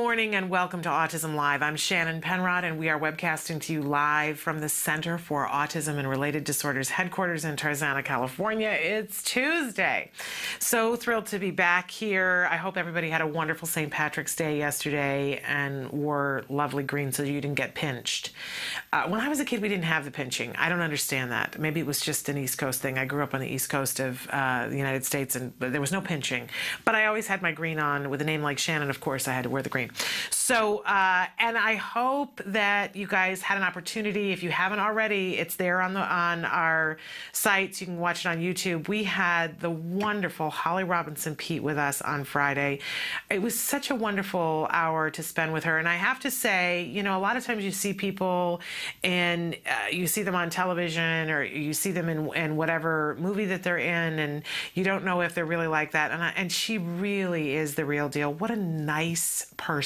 Morning and welcome to Autism Live. I'm Shannon Penrod, and we are webcasting to you live from the Center for Autism and Related Disorders headquarters in Tarzana, California. It's Tuesday. So thrilled to be back here. I hope everybody had a wonderful St. Patrick's Day yesterday and wore lovely green so you didn't get pinched. Uh, when I was a kid, we didn't have the pinching. I don't understand that. Maybe it was just an East Coast thing. I grew up on the East Coast of uh, the United States, and there was no pinching. But I always had my green on. With a name like Shannon, of course, I had to wear the green. So, uh, and I hope that you guys had an opportunity. If you haven't already, it's there on the on our sites. You can watch it on YouTube. We had the wonderful Holly Robinson Peete with us on Friday. It was such a wonderful hour to spend with her. And I have to say, you know, a lot of times you see people and uh, you see them on television or you see them in, in whatever movie that they're in, and you don't know if they're really like that. And I, and she really is the real deal. What a nice person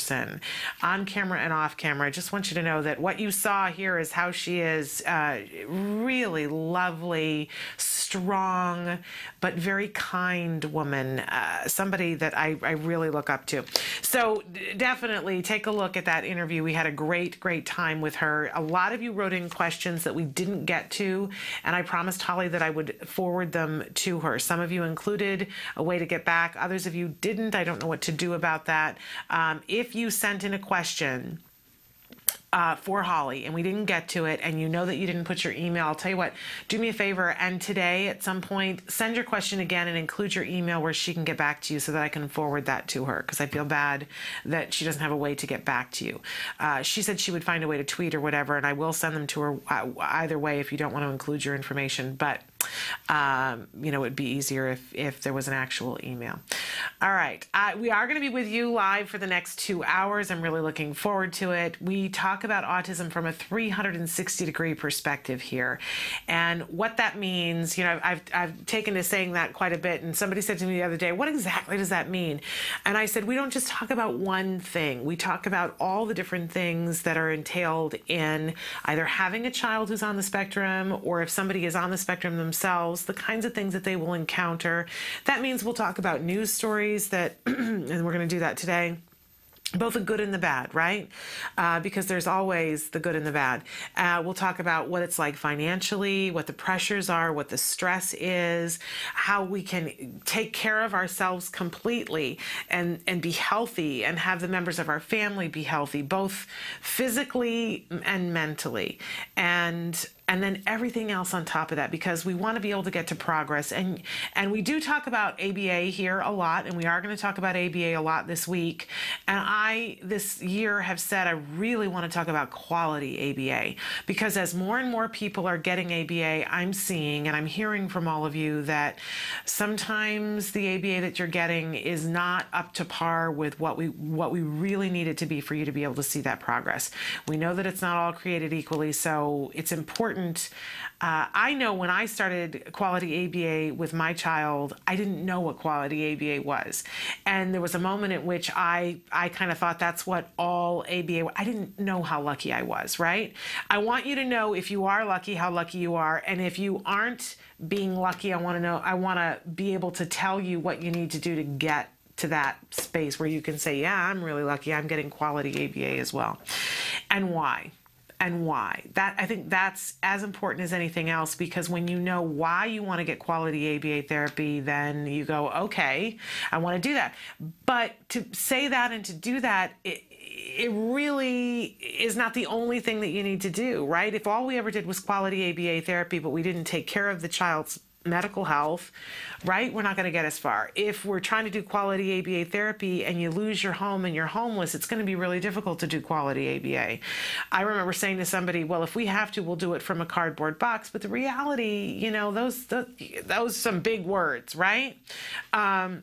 on camera and off camera. I just want you to know that what you saw here is how she is uh, really lovely, strong, but very kind woman. Uh, somebody that I, I really look up to. So definitely take a look at that interview. We had a great, great time with her. A lot of you wrote in questions that we didn't get to, and I promised Holly that I would forward them to her. Some of you included a way to get back, others of you didn't. I don't know what to do about that. Um, if you sent in a question, uh, for Holly and we didn't get to it, and you know that you didn't put your email, I'll tell you what, do me a favor and today at some point, send your question again and include your email where she can get back to you so that I can forward that to her because I feel bad that she doesn't have a way to get back to you. Uh, she said she would find a way to tweet or whatever, and I will send them to her uh, either way if you don't want to include your information. But um, you know, it'd be easier if, if there was an actual email. All right. Uh, we are going to be with you live for the next two hours. I'm really looking forward to it. We talk about autism from a 360 degree perspective here. And what that means, you know, I've, I've taken to saying that quite a bit. And somebody said to me the other day, what exactly does that mean? And I said, we don't just talk about one thing. We talk about all the different things that are entailed in either having a child who's on the spectrum or if somebody is on the spectrum themselves themselves, the kinds of things that they will encounter. That means we'll talk about news stories that, and we're going to do that today both the good and the bad, right? Uh, because there's always the good and the bad. Uh, we'll talk about what it's like financially, what the pressures are, what the stress is, how we can take care of ourselves completely and, and be healthy and have the members of our family be healthy, both physically and mentally. And and then everything else on top of that because we want to be able to get to progress and and we do talk about ABA here a lot and we are going to talk about ABA a lot this week and I this year have said I really want to talk about quality ABA because as more and more people are getting ABA I'm seeing and I'm hearing from all of you that sometimes the ABA that you're getting is not up to par with what we what we really need it to be for you to be able to see that progress. We know that it's not all created equally so it's important important. Uh, I know when I started quality ABA with my child, I didn't know what quality ABA was, and there was a moment in which I I kind of thought that's what all ABA. I didn't know how lucky I was. Right? I want you to know if you are lucky, how lucky you are, and if you aren't being lucky, I want to know. I want to be able to tell you what you need to do to get to that space where you can say, yeah, I'm really lucky. I'm getting quality ABA as well. And why? And why. That I think that's as important as anything else because when you know why you want to get quality ABA therapy, then you go, okay, I want to do that. But to say that and to do that, it, it really is not the only thing that you need to do, right? If all we ever did was quality ABA therapy, but we didn't take care of the child's medical health, right? We're not going to get as far. If we're trying to do quality ABA therapy and you lose your home and you're homeless, it's going to be really difficult to do quality ABA. I remember saying to somebody, "Well, if we have to, we'll do it from a cardboard box." But the reality, you know, those those, those some big words, right? Um,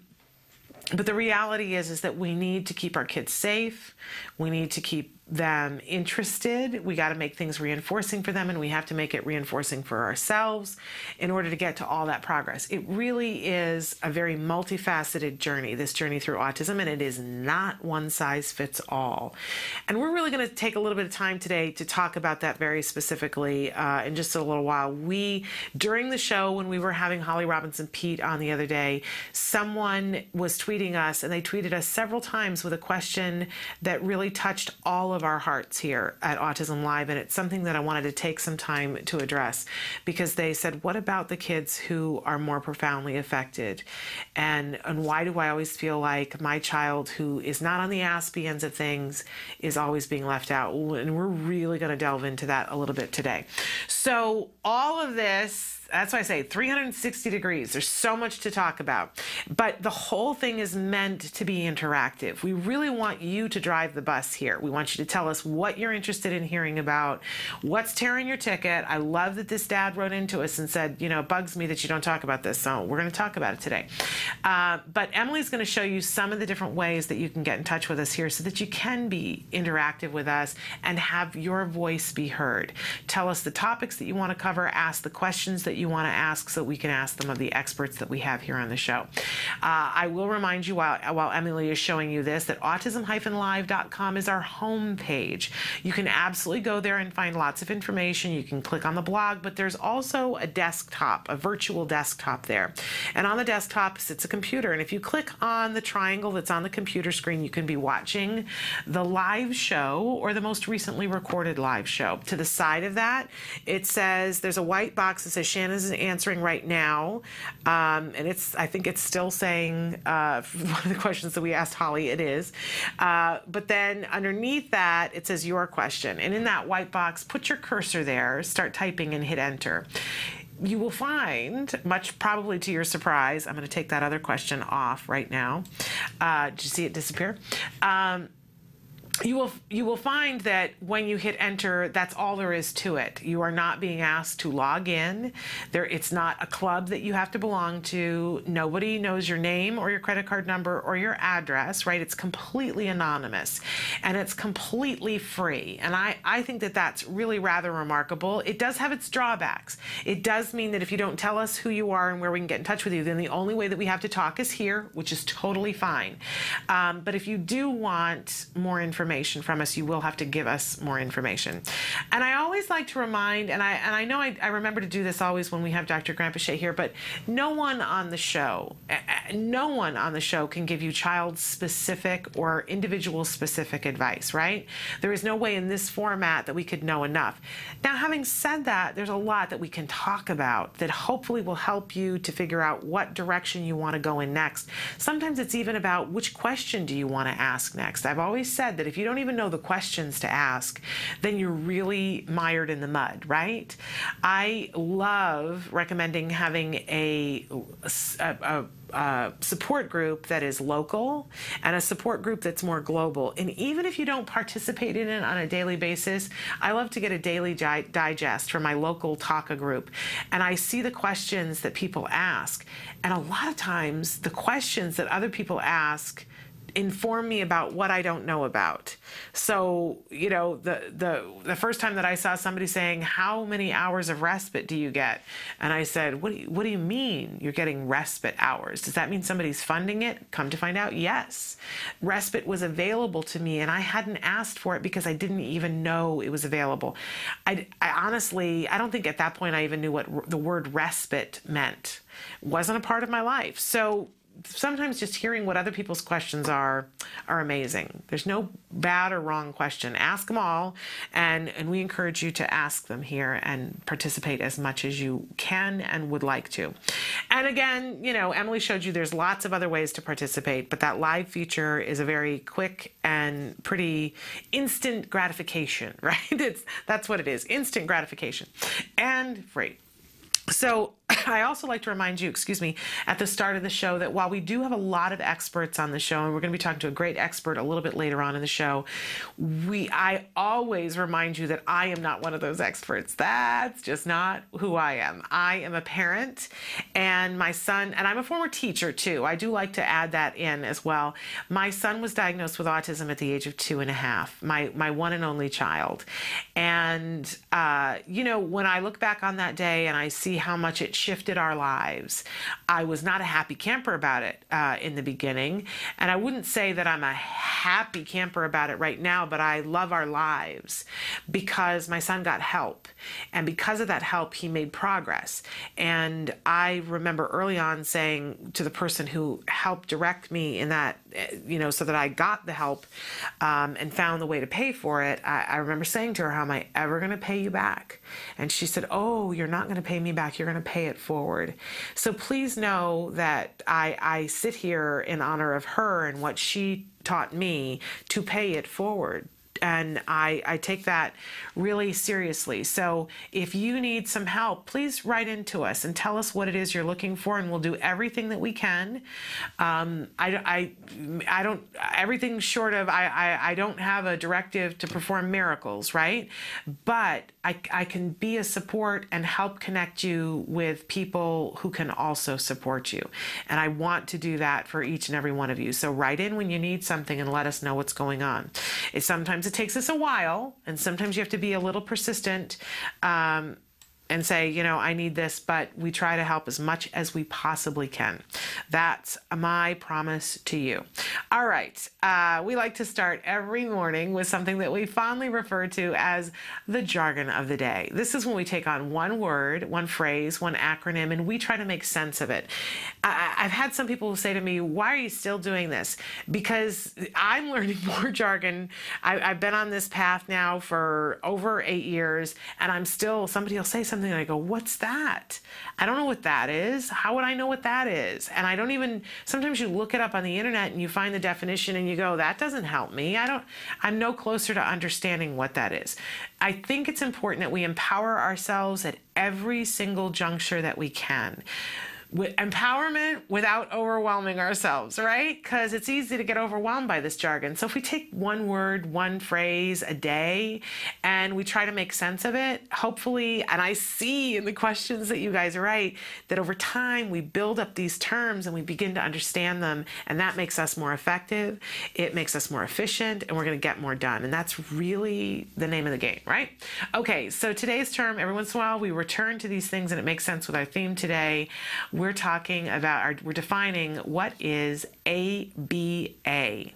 but the reality is is that we need to keep our kids safe. We need to keep them interested. We got to make things reinforcing for them, and we have to make it reinforcing for ourselves in order to get to all that progress. It really is a very multifaceted journey, this journey through autism, and it is not one size fits all. And we're really going to take a little bit of time today to talk about that very specifically uh, in just a little while. We, during the show, when we were having Holly Robinson Peete on the other day, someone was tweeting us, and they tweeted us several times with a question that really touched all of of our hearts here at Autism Live, and it's something that I wanted to take some time to address because they said, What about the kids who are more profoundly affected? And, and why do I always feel like my child who is not on the Aspie ends of things is always being left out? And we're really going to delve into that a little bit today. So, all of this that's why I say 360 degrees. There's so much to talk about. But the whole thing is meant to be interactive. We really want you to drive the bus here. We want you to tell us what you're interested in hearing about, what's tearing your ticket. I love that this dad wrote into us and said, you know, it bugs me that you don't talk about this. So we're going to talk about it today. Uh, but Emily's going to show you some of the different ways that you can get in touch with us here so that you can be interactive with us and have your voice be heard. Tell us the topics that you want to cover, ask the questions that you you want to ask so we can ask them of the experts that we have here on the show. Uh, I will remind you while, while Emily is showing you this that autism-live.com is our home page. You can absolutely go there and find lots of information. You can click on the blog, but there's also a desktop, a virtual desktop there. And on the desktop sits a computer. And if you click on the triangle that's on the computer screen, you can be watching the live show or the most recently recorded live show. To the side of that, it says there's a white box that says Shannon is answering right now, um, and it's I think it's still saying uh, one of the questions that we asked Holly. It is, uh, but then underneath that it says your question, and in that white box, put your cursor there, start typing, and hit enter you will find, much probably to your surprise, I'm going to take that other question off right now. Uh, did you see it disappear? Um, you will you will find that when you hit enter that's all there is to it. You are not being asked to log in. There it's not a club that you have to belong to. Nobody knows your name or your credit card number or your address right? It's completely anonymous and it's completely free. And i i think that that's really rather remarkable. It does have its drawbacks. It does mean that if you don't tell us who you are and where we can get in touch with you then the only way that we have to talk is here which is totally fine. Um, but if you do want more information information from us, you will have to give us more information. And I always like to remind, and I and I know I, I remember to do this always when we have Dr. Granpeesheh here, but no one on the show, no one on the show can give you child specific or individual specific advice, right? There is no way in this format that we could know enough. Now, having said that, there's a lot that we can talk about that hopefully will help you to figure out what direction you want to go in next. Sometimes it's even about which question do you want to ask next. I've always said that if you don't even know the questions to ask, then you're really mired in the mud, right? I love recommending having a, a, a support group that is local and a support group that's more global. And even if you don't participate in it on a daily basis, I love to get a daily di- digest from my local TACA group. And I see the questions that people ask. And a lot of times, the questions that other people ask inform me about what I don't know about. So, you know, the the the first time that I saw somebody saying, "How many hours of respite do you get?" and I said, "What do you, what do you mean you're getting respite hours? Does that mean somebody's funding it?" Come to find out, yes. Respite was available to me and I hadn't asked for it because I didn't even know it was available. I, I honestly, I don't think at that point I even knew what the word respite meant. It wasn't a part of my life. So sometimes just hearing what other people's questions are are amazing. There's no bad or wrong question. Ask them all, and and we encourage you to ask them here and participate as much as you can and would like to. And again, you know, Emily showed you there's lots of other ways to participate, but that live feature is a very quick and pretty instant gratification, right? It's that's what it is, instant gratification, and free. So I also like to remind you, excuse me, at the start of the show that while we do have a lot of experts on the show, and we're going to be talking to a great expert a little bit later on in the show, we I always remind you that I am not one of those experts. That's just not who I am. I am a parent, and my son, and I'm a former teacher too. I do like to add that in as well. My son was diagnosed with autism at the age of two and a half. My my one and only child, and uh, you know when I look back on that day and I see how much it shifted our lives. I was not a happy camper about it uh, in the beginning, and I wouldn't say that I'm a happy camper about it right now, but I love our lives because my son got help, and because of that help, he made progress. And I remember early on saying to the person who helped direct me in that, you know, so that I got the help um, and found the way to pay for it. I, I remember saying to her, "How am I ever going to pay you back?" And she said, "Oh, you're not going to pay me back. You're going to pay it forward. So please know that I, I sit here in honor of her and what she taught me to pay it forward and I, I take that really seriously. So if you need some help, please write into us and tell us what it is you're looking for, and we'll do everything that we can. Um, I, I, I don't, everything short of, I, I, I don't have a directive to perform miracles, right? But I, I can be a support and help connect you with people who can also support you. And I want to do that for each and every one of you. So write in when you need something and let us know what's going on. It sometimes it takes us a while, and sometimes you have to be a little persistent. Um, and say, you know, I need this, but we try to help as much as we possibly can. That's my promise to you. All right. Uh, we like to start every morning with something that we fondly refer to as the jargon of the day. This is when we take on one word, one phrase, one acronym, and we try to make sense of it. I, have had some people say to me, Why are you still doing this? Because I'm learning more jargon. I, I've been on this path now for over eight years, and I'm still, somebody will say something something I go, What's that? I don't know what that is. How would I know what that is? And I don't even, sometimes you look it up on the internet and you find the definition and you go, That doesn't help me. I don't, I'm no closer to understanding what that is. I think it's important that we empower ourselves at every single juncture that we can with empowerment without overwhelming ourselves, right? Because it's easy to get overwhelmed by this jargon. So if we take one word, one phrase a day, and we try to make sense of it, hopefully, and I see in the questions that you guys write that over time we build up these terms and we begin to understand them, and that makes us more effective. It makes us more efficient, and we're to get more done. And that's really the name of the game, right? Okay, so today's term, every once in a while, we return to these things and it makes sense with our theme today talking about, our, we're defining what is ABA.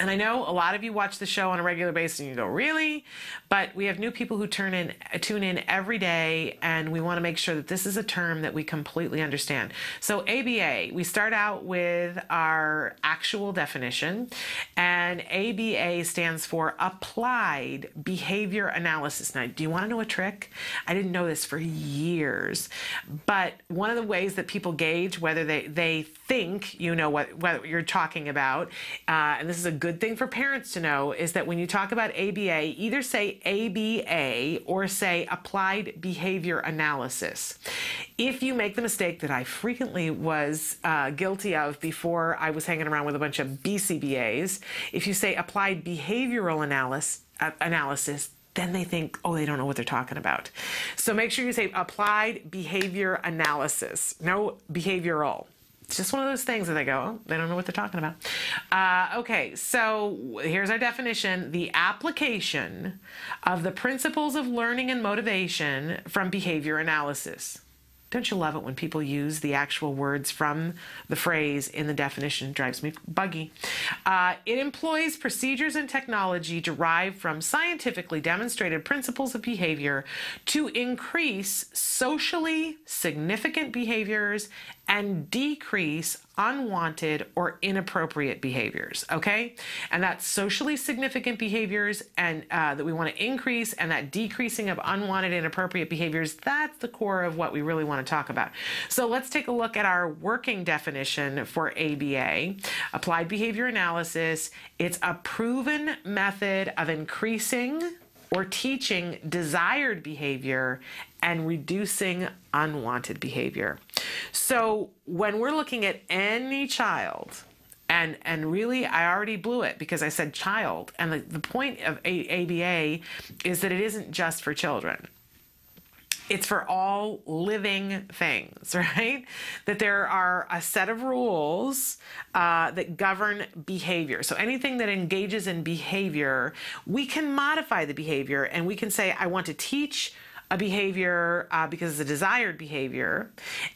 And I know a lot of you watch the show on a regular basis and you go, really? But we have new people who turn in, tune in every day, and we want to make sure that this is a term that we completely understand. So, ABA, we start out with our actual definition, and ABA stands for Applied Behavior Analysis. Now, do you want to know a trick? I didn't know this for years, but one of the ways that people gauge whether they, they think you know what, what you're talking about, uh, and this is a good thing for parents to know, is that when you talk about ABA, either say ABA or say Applied Behavior Analysis. If you make the mistake that I frequently was uh, guilty of before I was hanging around with a bunch of BCBAs, if you say Applied Behavioral Analysis, uh, analysis then they think, oh, they don't know what they're talking about. So make sure you say applied behavior analysis, no behavioral. It's just one of those things that they go, oh, they don't know what they're talking about. Uh, okay, so here's our definition the application of the principles of learning and motivation from behavior analysis. Don't you love it when people use the actual words from the phrase in the definition? It drives me buggy. Uh, it employs procedures and technology derived from scientifically demonstrated principles of behavior to increase socially significant behaviors and decrease unwanted or inappropriate behaviors. Okay, and that's socially significant behaviors, and uh, that we want to increase, and that decreasing of unwanted, inappropriate behaviors. That's the core of what we really want to talk about. So let's take a look at our working definition for ABA, applied behavior analysis. It's a proven method of increasing or teaching desired behavior and reducing unwanted behavior. So when we're looking at any child, and and really I already blew it because I said child, and the, the point of a- ABA is that it isn't just for children it's for all living things, right? That there are a set of rules uh, that govern behavior. So anything that engages in behavior, we can modify the behavior and we can say, I want to teach a behavior uh, because it's a desired behavior.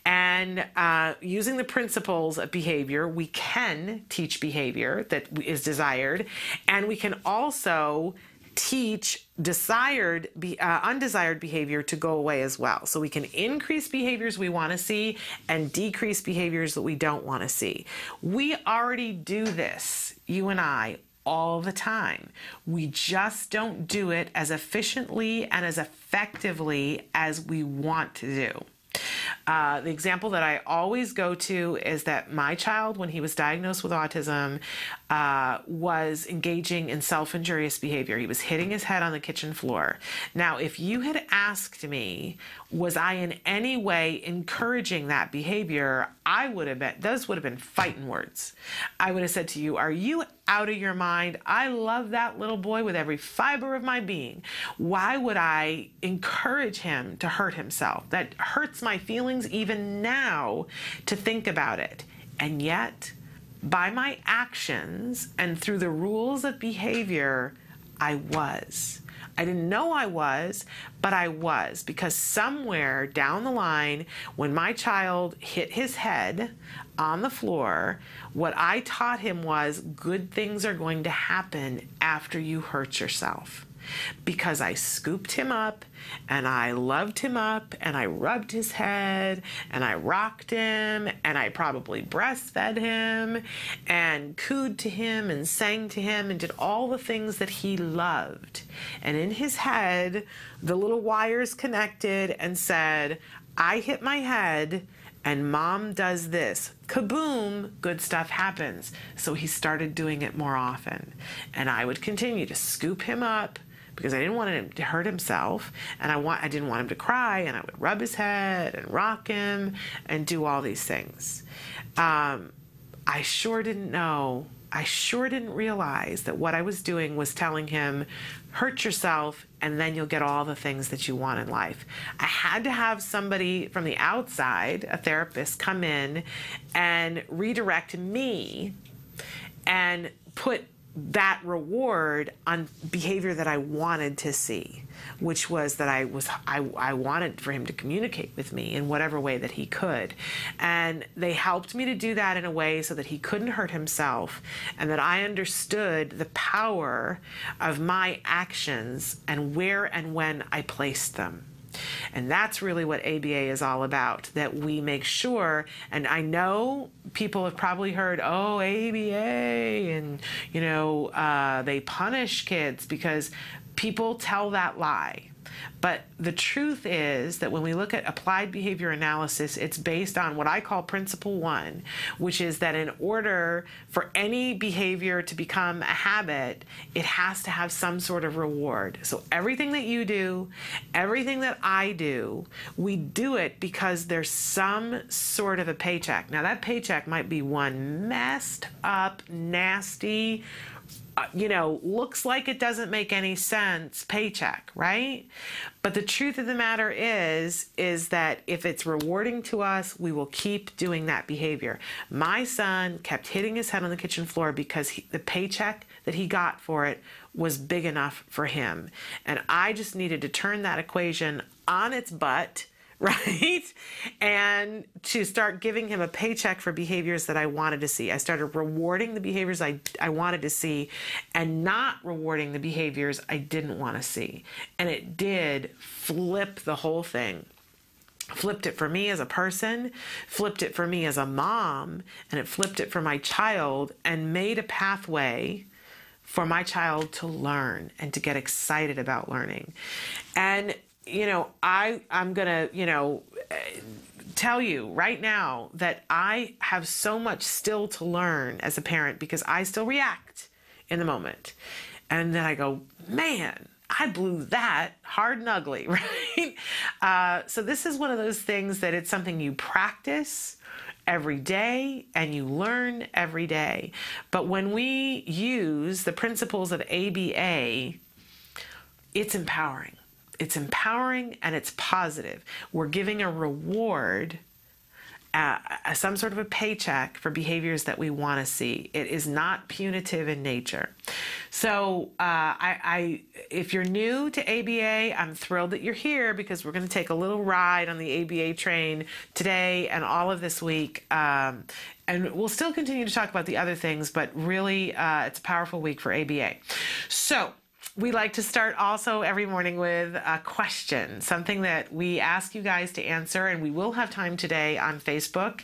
And uh, using the principles of behavior, we can teach behavior that is desired. And we can also teach desired be, uh, undesired behavior to go away as well. So we can increase behaviors we want to see and decrease behaviors that we don't want to see. We already do this you and i all the time. We just don't do it as efficiently and as effectively as we want to do uh, the example that I always go to is that my child, when he was diagnosed with autism, uh, was engaging in self injurious behavior. He was hitting his head on the kitchen floor. Now, if you had asked me, was I in any way encouraging that behavior, I would have been, those would have been fighting words. I would have said to you, Are you out of your mind? I love that little boy with every fiber of my being. Why would I encourage him to hurt himself? That hurts my feelings even now to think about it. And yet, by my actions and through the rules of behavior, I was. I didn't know I was, but I was because somewhere down the line, when my child hit his head on the floor, what I taught him was good things are going to happen after you hurt yourself because I scooped him up and I loved him up and I rubbed his head and I rocked him and I probably breastfed him and cooed to him and sang to him and did all the things that he loved. And in his head, the little wires connected and said, I hit my head and mom does this. Kaboom, good stuff happens. So he started doing it more often. And I would continue to scoop him up because I didn't want him to hurt himself and I want I didn't want him to cry and I would rub his head and rock him and do all these things. Um, I sure didn't know. I sure didn't realize that what I was doing was telling him, hurt yourself and then you'll get all the things that you want in life. I had to have somebody from the outside, a therapist, come in and redirect me and put that reward on behavior that I wanted to see, which was that I was I, I wanted for him to communicate with me in whatever way that he could. And they helped me to do that in a way so that he couldn't hurt himself and that I understood the power of my actions and where and when I placed them. And that's really what ABA is all about that we make sure. And I know people have probably heard, oh, ABA, and, you know, uh, they punish kids because people tell that lie. But the truth is that when we look at applied behavior analysis, it's based on what I call principle one, which is that in order for any behavior to become a habit, it has to have some sort of reward. So everything that you do, everything that I do, we do it because there's some sort of a paycheck. Now, that paycheck might be one messed up, nasty, uh, you know, looks like it doesn't make any sense paycheck, right? But the truth of the matter is is that if it's rewarding to us, we will keep doing that behavior. My son kept hitting his head on the kitchen floor because he, the paycheck that he got for it was big enough for him. And I just needed to turn that equation on its butt right? And to start giving him a paycheck for behaviors that I wanted to see. I started rewarding the behaviors I, I wanted to see and not rewarding the behaviors I didn't want to see. And it did flip the whole thing. flipped it for me as a person, flipped it for me as a mom, and it flipped it for my child and made a pathway for my child to learn and to get excited about learning. And you know, I I'm to, you know, tell you right now that I have so much still to learn as a parent because I still react in the moment. And then I go, "Man, I blew that hard and ugly, right? Uh, so this is one of those things that it's something you practice every day and you learn every day. But when we use the principles of ABA, it's empowering. It's empowering and it's positive. We're giving a reward uh, some sort of a paycheck for behaviors that we want to see. It is not punitive in nature. So, uh, I, I, if you're new to ABA, I'm thrilled that you're here because we're going to take a little ride on the ABA train today and all of this week. Um, and we'll still continue to talk about the other things, but really, uh, it's a powerful week for ABA. So, we like to start also every morning with a question, something that we ask you guys to answer, and we will have time today on Facebook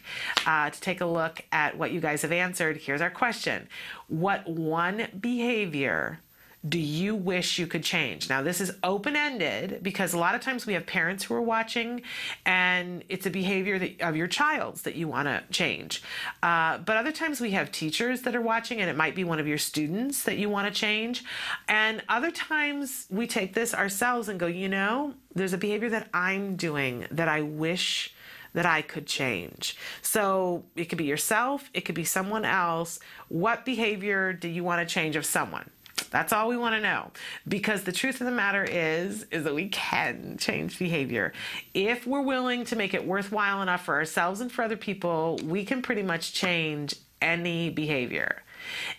uh, to take a look at what you guys have answered. Here's our question What one behavior do you wish you could change? Now, this is open ended because a lot of times we have parents who are watching and it's a behavior that, of your child's that you want to change. Uh, but other times we have teachers that are watching and it might be one of your students that you want to change. And other times we take this ourselves and go, you know, there's a behavior that I'm doing that I wish that I could change. So it could be yourself, it could be someone else. What behavior do you want to change of someone? That's all we want to know. Because the truth of the matter is is that we can change behavior. If we're willing to make it worthwhile enough for ourselves and for other people, we can pretty much change any behavior.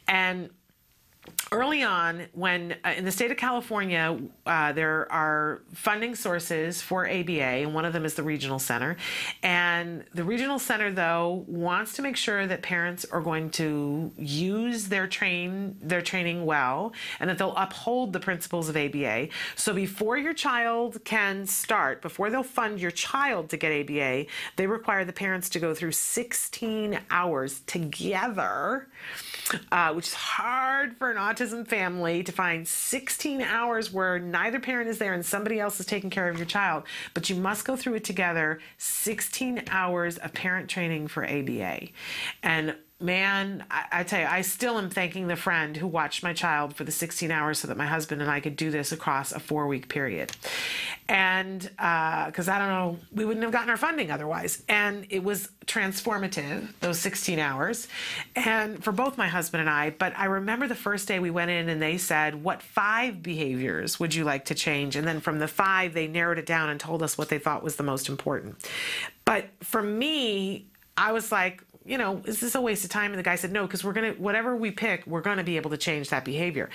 And early on, when uh, in the state of California, uh, there are funding sources for ABA, and one of them is the regional center. And the regional center, though, wants to make sure that parents are going to use their train their training well, and that they'll uphold the principles of ABA. So before your child can start, before they'll fund your child to get ABA, they require the parents to go through 16 hours together, uh, which is hard for an autism family to find 16 hours where neither parent is there and somebody else is taking care of your child, but you must go through it together 16 hours of parent training for ABA. And man, I, I, tell you, I still am thanking the friend who watched my child for the 16 hours so that my husband and I could do this across a four week period. And because uh, I don't know, we wouldn't have gotten our funding otherwise. And it was transformative, those 16 hours, and for both my husband and I. But I remember the first day we went in and they said, What five behaviors would you like to change? And then from the five, they narrowed it down and told us what they thought was the most important. But for me, I was like, you know, is this a waste of time? And the guy said, no, because we're going to, whatever we pick, we're going to be able to change that behavior.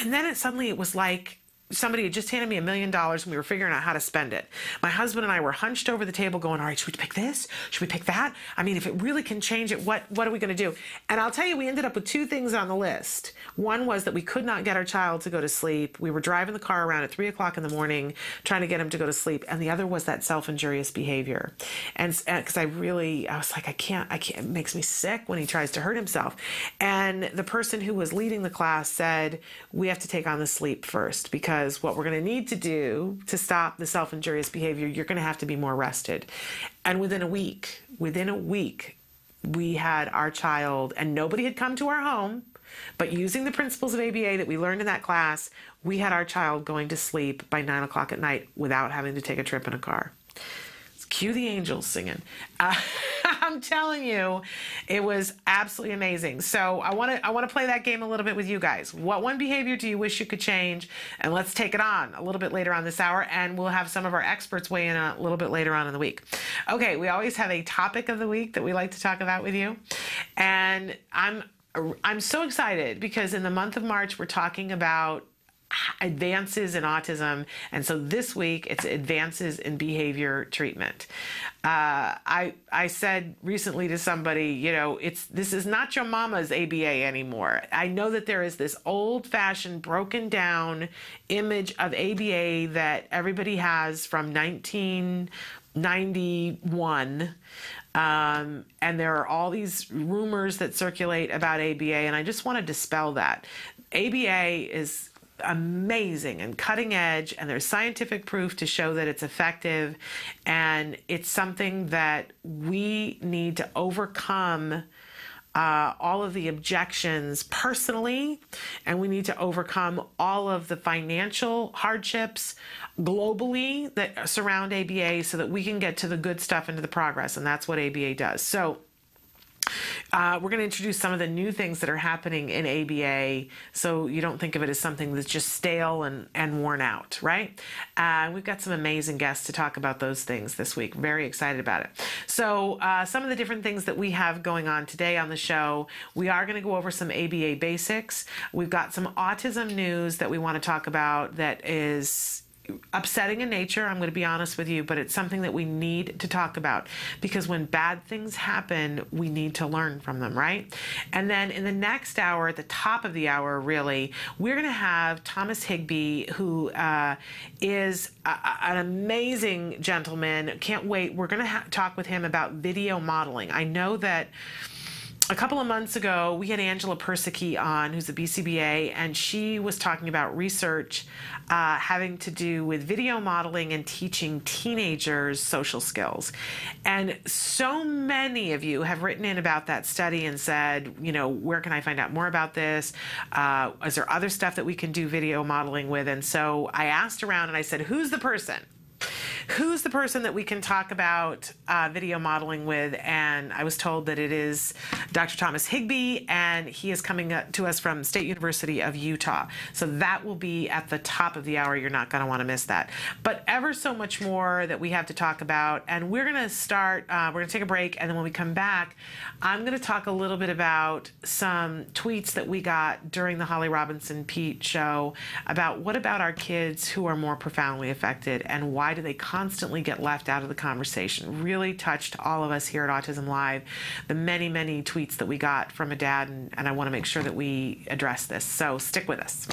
And then it suddenly it was like, somebody had just handed me a million dollars and we were figuring out how to spend it. My husband and I were hunched over the table going, all right, should we pick this? Should we pick that? I mean, if it really can change it, what, what are we going to do? And I'll tell you, we ended up with two things on the list. One was that we could not get our child to go to sleep. We were driving the car around at three o'clock in the morning trying to get him to go to sleep. And the other was that self-injurious behavior. And because uh, I really, I was like, I can't, I can't, it makes me sick when he tries to hurt himself. And the person who was leading the class said, we have to take on the sleep first because because what we're going to need to do to stop the self injurious behavior, you're going to have to be more rested. And within a week, within a week, we had our child, and nobody had come to our home, but using the principles of ABA that we learned in that class, we had our child going to sleep by nine o'clock at night without having to take a trip in a car. Cue the angels singing. Uh, I'm telling you, it was absolutely amazing. So I want to I want to play that game a little bit with you guys. What one behavior do you wish you could change? And let's take it on a little bit later on this hour, and we'll have some of our experts weigh in a little bit later on in the week. Okay, we always have a topic of the week that we like to talk about with you, and I'm I'm so excited because in the month of March we're talking about advances in autism. And so this week it's advances in behavior treatment. Uh, I I said recently to somebody, you know, it's this is not your mama's ABA anymore. I know that there is this old-fashioned, broken down image of ABA that everybody has from 1991. Um, and there are all these rumors that circulate about ABA, and I just want to dispel that. ABA is amazing and cutting edge, and there's scientific proof to show that it's effective. And it's something that we need to overcome. Uh, all of the objections personally, and we need to overcome all of the financial hardships globally that surround ABA so that we can get to the good stuff and to the progress. And that's what ABA does. So, uh, we're going to introduce some of the new things that are happening in ABA so you don't think of it as something that's just stale and, and worn out, right? Uh, we've got some amazing guests to talk about those things this week. Very excited about it. So, uh, some of the different things that we have going on today on the show, we are going to go over some ABA basics. We've got some autism news that we want to talk about that is upsetting in nature, I'm going to be honest with you, but it's something that we need to talk about because when bad things happen, we need to learn from them, right? And then in the next hour, at the top of the hour, really, we're going to have Thomas Higbee, who uh, is a, an amazing gentleman. Can't wait. We're going to ha- talk with him about video modeling. I know that a couple of months ago, we had Angela Persicke on, who's a BCBA, and she was talking about research uh, having to do with video modeling and teaching teenagers social skills. And so many of you have written in about that study and said, you know, where can I find out more about this? Uh, is there other stuff that we can do video modeling with? And so I asked around and I said, who's the person? Who's the person that we can talk about uh, video modeling with? And I was told that it is Dr. Thomas Higbee, and he is coming to us from State University of Utah. So that will be at the top of the hour. You're not going to want to miss that. But ever so much more that we have to talk about. And we're going to start, uh, we're going to take a break. And then when we come back, I'm going to talk a little bit about some tweets that we got during the Holly Robinson Peete show about what about our kids who are more profoundly affected and why do they constantly get left out of the conversation. Really touched all of us here at Autism Live, the many, many tweets that we got from a dad, and, and I want to make sure that we address this. So stick with us.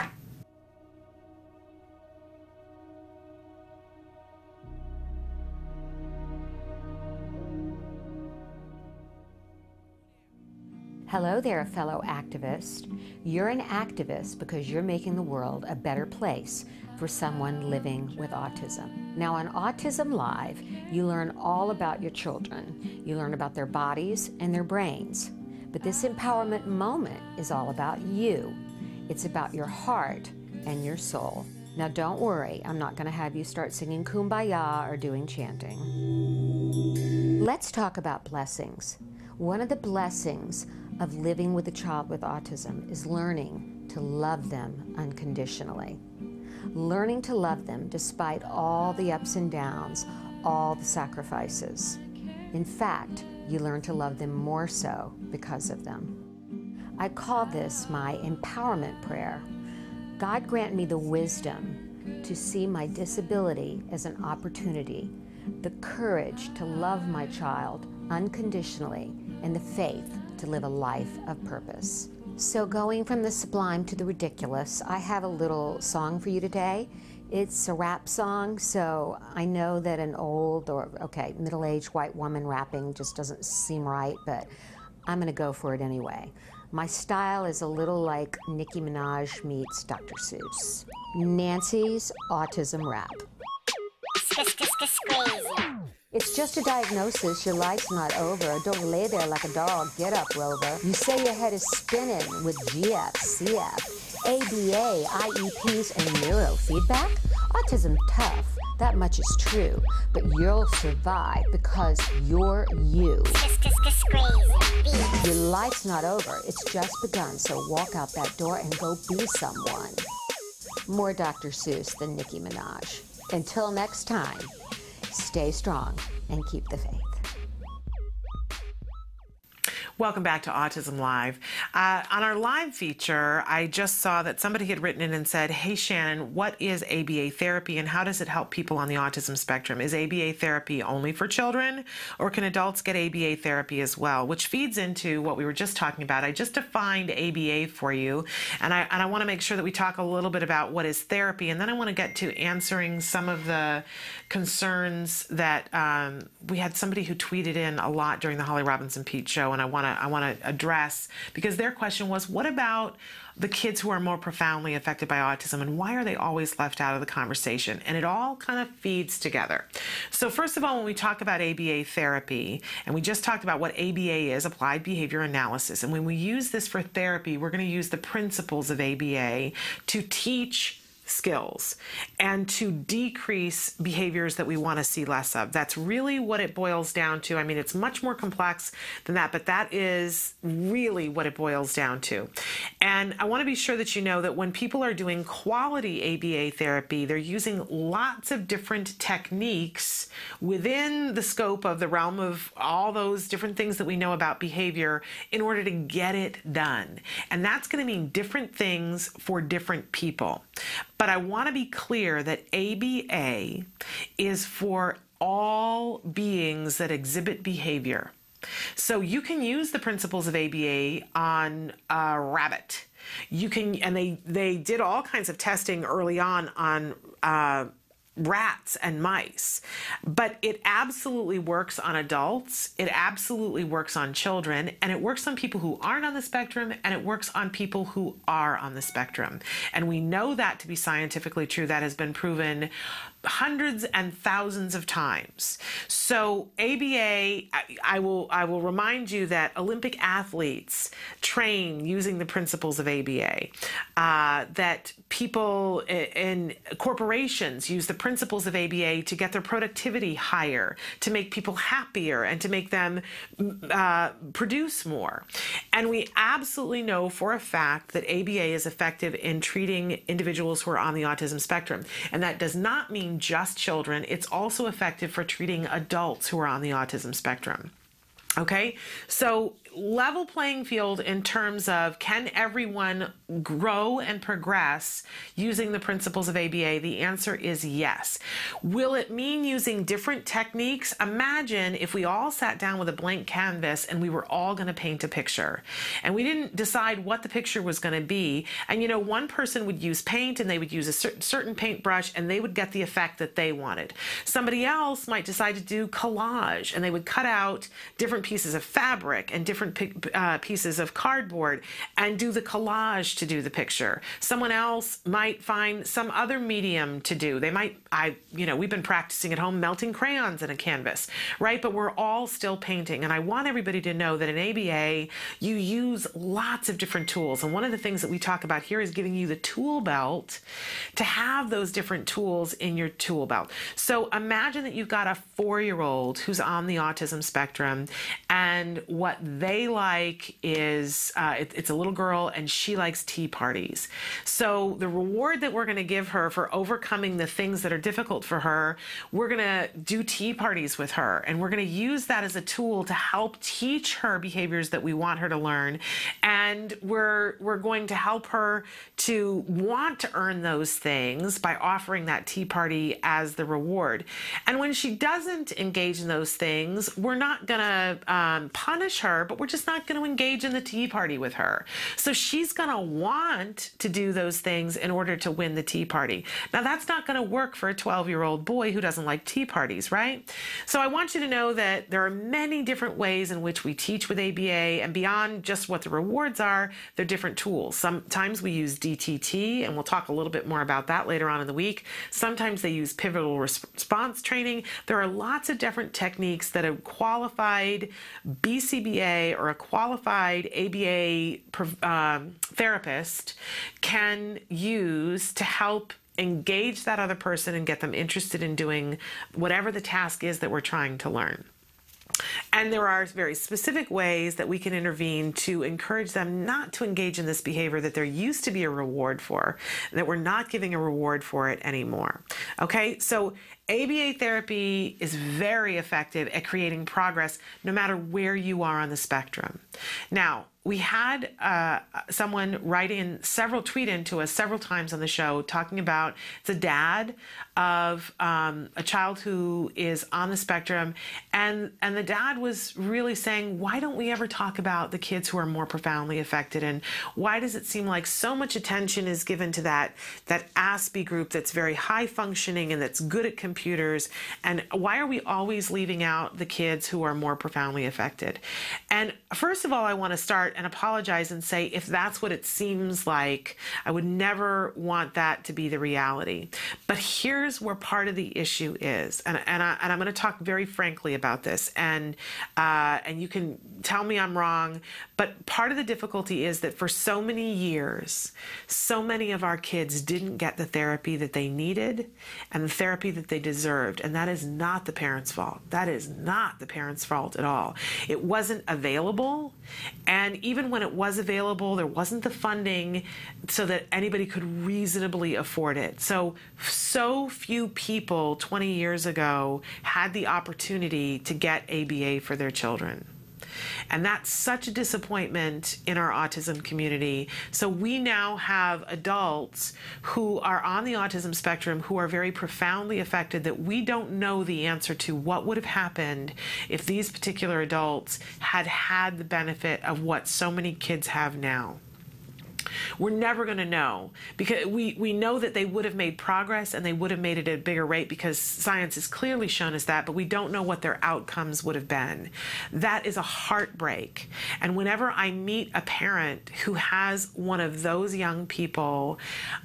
Hello there, fellow activist. You're an activist because you're making the world a better place for someone living with autism. Now, on Autism Live, you learn all about your children. You learn about their bodies and their brains. But this empowerment moment is all about you. It's about your heart and your soul. Now, don't worry, I'm not going to have you start singing kumbaya or doing chanting. Let's talk about blessings. One of the blessings of living with a child with autism is learning to love them unconditionally. Learning to love them despite all the ups and downs, all the sacrifices. In fact, you learn to love them more so because of them. I call this my empowerment prayer. God grant me the wisdom to see my disability as an opportunity, the courage to love my child unconditionally, and the faith to live a life of purpose. So, going from the sublime to the ridiculous, I have a little song for you today. It's a rap song, so I know that an old or, okay, middle aged white woman rapping just doesn't seem right, but I'm going to go for it anyway. My style is a little like Nicki Minaj meets Dr. Seuss. Nancy's Autism Rap. It's just a diagnosis. Your life's not over. Don't lay there like a dog. Get up, Rover. You say your head is spinning with GF, CF, ABA, IEPs, and neurofeedback? Autism tough. That much is true. But you'll survive because you're you. Your life's not over. It's just begun. So walk out that door and go be someone. More Dr. Seuss than Nicki Minaj. Until next time. Stay strong and keep the faith. Welcome back to Autism Live. Uh, on our live feature, I just saw that somebody had written in and said, Hey, Shannon, what is ABA therapy and how does it help people on the autism spectrum? Is ABA therapy only for children or can adults get ABA therapy as well? Which feeds into what we were just talking about. I just defined ABA for you and I, and I want to make sure that we talk a little bit about what is therapy and then I want to get to answering some of the concerns that um, we had somebody who tweeted in a lot during the Holly Robinson Peete show and I want to I want to address because their question was, what about the kids who are more profoundly affected by autism and why are they always left out of the conversation? And it all kind of feeds together. So, first of all, when we talk about ABA therapy, and we just talked about what ABA is applied behavior analysis, and when we use this for therapy, we're going to use the principles of ABA to teach skills and to decrease behaviors that we want to see less of. That's really what it boils down to. I mean, it's much more complex than that, but that is really what it boils down to. And I want to be sure that you know that when people are doing quality ABA therapy, they're using lots of different techniques within the scope of the realm of all those different things that we know about behavior in order to get it done. And that's going to mean different things for different people. But I want to be clear that ABA is for all beings that exhibit behavior. So you can use the principles of ABA on a rabbit. You can, and they they did all kinds of testing early on on. Uh, rats and mice. But it absolutely works on adults, it absolutely works on children, and it works on people who aren't on the spectrum, and it works on people who are on the spectrum. And we know that to be scientifically true. That has been proven hundreds and thousands of times. So ABA, I, I, will I will remind you that Olympic athletes train using the principles of ABA. Uh, that people in corporations use the principles of ABA to get their productivity higher, to make people happier, and to make them uh, produce more. And we absolutely know for a fact that ABA is effective in treating individuals who are on the autism spectrum, and that does not mean just children, it's also effective for treating adults who are on the autism spectrum. Okay, so level playing field in terms of can everyone grow and progress using the principles of ABA? The answer is yes. Will it mean using different techniques? Imagine if we all sat down with a blank canvas and we were all going to paint a picture and we didn't decide what the picture was going to be. And you know, one person would use paint and they would use a certain paintbrush and they would get the effect that they wanted. Somebody else might decide to do collage and they would cut out different pieces of fabric and different different uh, pieces of cardboard and do the collage to do the picture. Someone else might find some other medium to do. They might, I, you know, we've been practicing at home melting crayons in a canvas, right? But we're all still painting. And I want everybody to know that in ABA, you use lots of different tools. And one of the things that we talk about here is giving you the tool belt to have those different tools in your tool belt. So imagine that you've got a four year old who's on the autism spectrum and what they they like is uh, it, it's a little girl and she likes tea parties. So the reward that we're going to give her for overcoming the things that are difficult for her, we're going to do tea parties with her and we're going to use that as a tool to help teach her behaviors that we want her to learn. And we're we're going to help her to want to earn those things by offering that tea party as the reward. And when she doesn't engage in those things, we're not going to um, punish her, but we're we're just not going to engage in the tea party with her. So she's going to want to do those things in order to win the tea party. Now, that's not going to work for a 12 year old boy who doesn't like tea parties, right? So I want you to know that there are many different ways in which we teach with ABA, and beyond just what the rewards are, there are different tools. Sometimes we use DTT, and we'll talk a little bit more about that later on in the week. Sometimes they use pivotal response training. There are lots of different techniques that a qualified BCBA or a qualified ABA um, therapist can use to help engage that other person and get them interested in doing whatever the task is that we're trying to learn. And there are very specific ways that we can intervene to encourage them not to engage in this behavior that there used to be a reward for, that we're not giving a reward for it anymore. Okay, so ABA therapy is very effective at creating progress no matter where you are on the spectrum. Now, we had uh, someone write in several tweet into us several times on the show talking about the dad of um, a child who is on the spectrum. And and the dad was really saying why don't we ever talk about the kids who are more profoundly affected? And why does it seem like so much attention is given to that that Aspie group that's very high functioning and that's good at computers? And why are we always leaving out the kids who are more profoundly affected? And first of all I want to start and apologize and say, if that's what it seems like, I would never want that to be the reality. But here's where part of the issue is, and, and, I, I'm going to talk very frankly about this, and, uh, and you can tell me I'm wrong, but part of the difficulty is that for so many years, so many of our kids didn't get the therapy that they needed and the therapy that they deserved. And that is not the parents' fault. That is not the parents' fault at all. It wasn't available. And even when it was available, there wasn't the funding so that anybody could reasonably afford it. So, so few people 20 years ago had the opportunity to get ABA for their children. And that's such a disappointment in our autism community. So we now have adults who are on the autism spectrum who are very profoundly affected that we don't know the answer to what would have happened if these particular adults had had the benefit of what so many kids have now. We're never going to know because we, we know that they would have made progress and they would have made it at a bigger rate because science has clearly shown us that, but we don't know what their outcomes would have been. That is a heartbreak. And whenever I meet a parent who has one of those young people,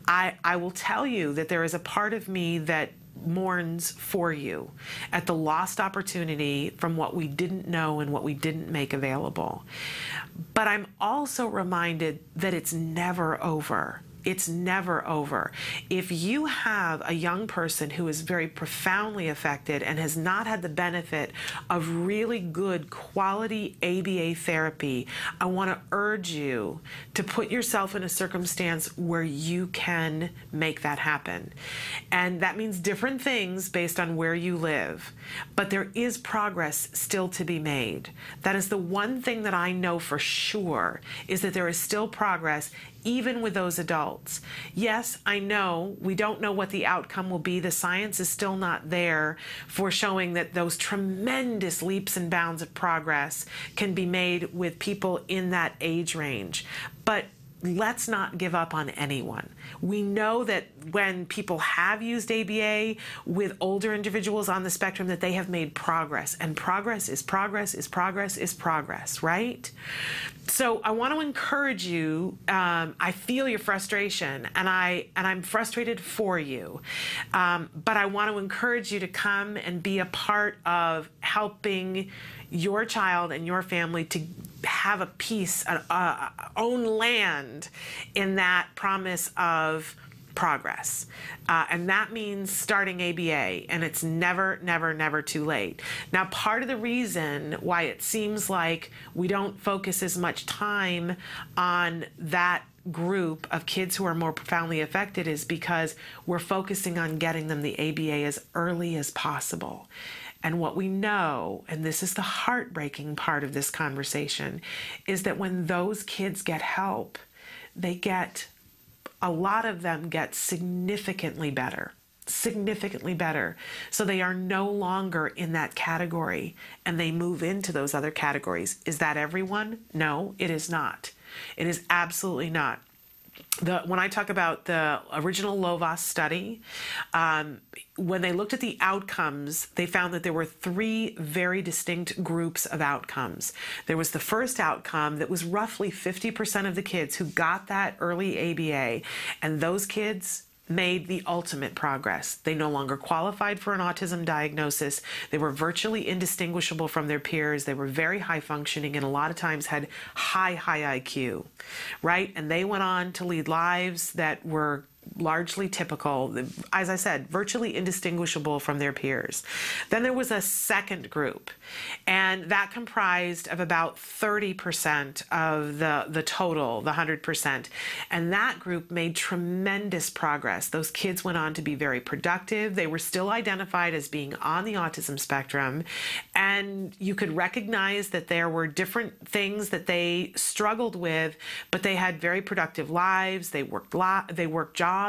I, I will tell you that there is a part of me that mourns for you at the lost opportunity from what we didn't know and what we didn't make available. But I'm also reminded that it's never over. It's never over. If you have a young person who is very profoundly affected and has not had the benefit of really good quality ABA therapy, I want to urge you to put yourself in a circumstance where you can make that happen. And that means different things based on where you live. But there is progress still to be made. That is the one thing that I know for sure is that there is still progress even with those adults. Yes, I know we don't know what the outcome will be. The science is still not there for showing that those tremendous leaps and bounds of progress can be made with people in that age range. But let's not give up on anyone. We know that when people have used ABA with older individuals on the spectrum that they have made progress and progress is progress is progress is progress, right? So I want to encourage you. Um, I feel your frustration and I and I'm frustrated for you. Um, but I want to encourage you to come and be a part of helping your child and your family to have a piece, a, a, own land in that promise of progress. Uh, and that means starting ABA, and it's never, never, never too late. Now, part of the reason why it seems like we don't focus as much time on that group of kids who are more profoundly affected is because we're focusing on getting them the ABA as early as possible. And what we know, and this is the heartbreaking part of this conversation, is that when those kids get help, they get, a lot of them get significantly better. Significantly better. So they are no longer in that category and they move into those other categories. Is that everyone? No, it is not. It is absolutely not the, when I talk about the original Lovaas study, um, when they looked at the outcomes, they found that there were three very distinct groups of outcomes. There was the first outcome that was roughly 50% of the kids who got that early ABA, and those kids made the ultimate progress. They no longer qualified for an autism diagnosis. They were virtually indistinguishable from their peers. They were very high functioning and a lot of times had high, high IQ, right? And they went on to lead lives that were largely typical, as I said, virtually indistinguishable from their peers. Then there was a second group, and that comprised of about 30% of the, the total, the 100%. And that group made tremendous progress. Those kids went on to be very productive. They were still identified as being on the autism spectrum, and you could recognize that there were different things that they struggled with, but they had very productive lives. They worked they worked jobs.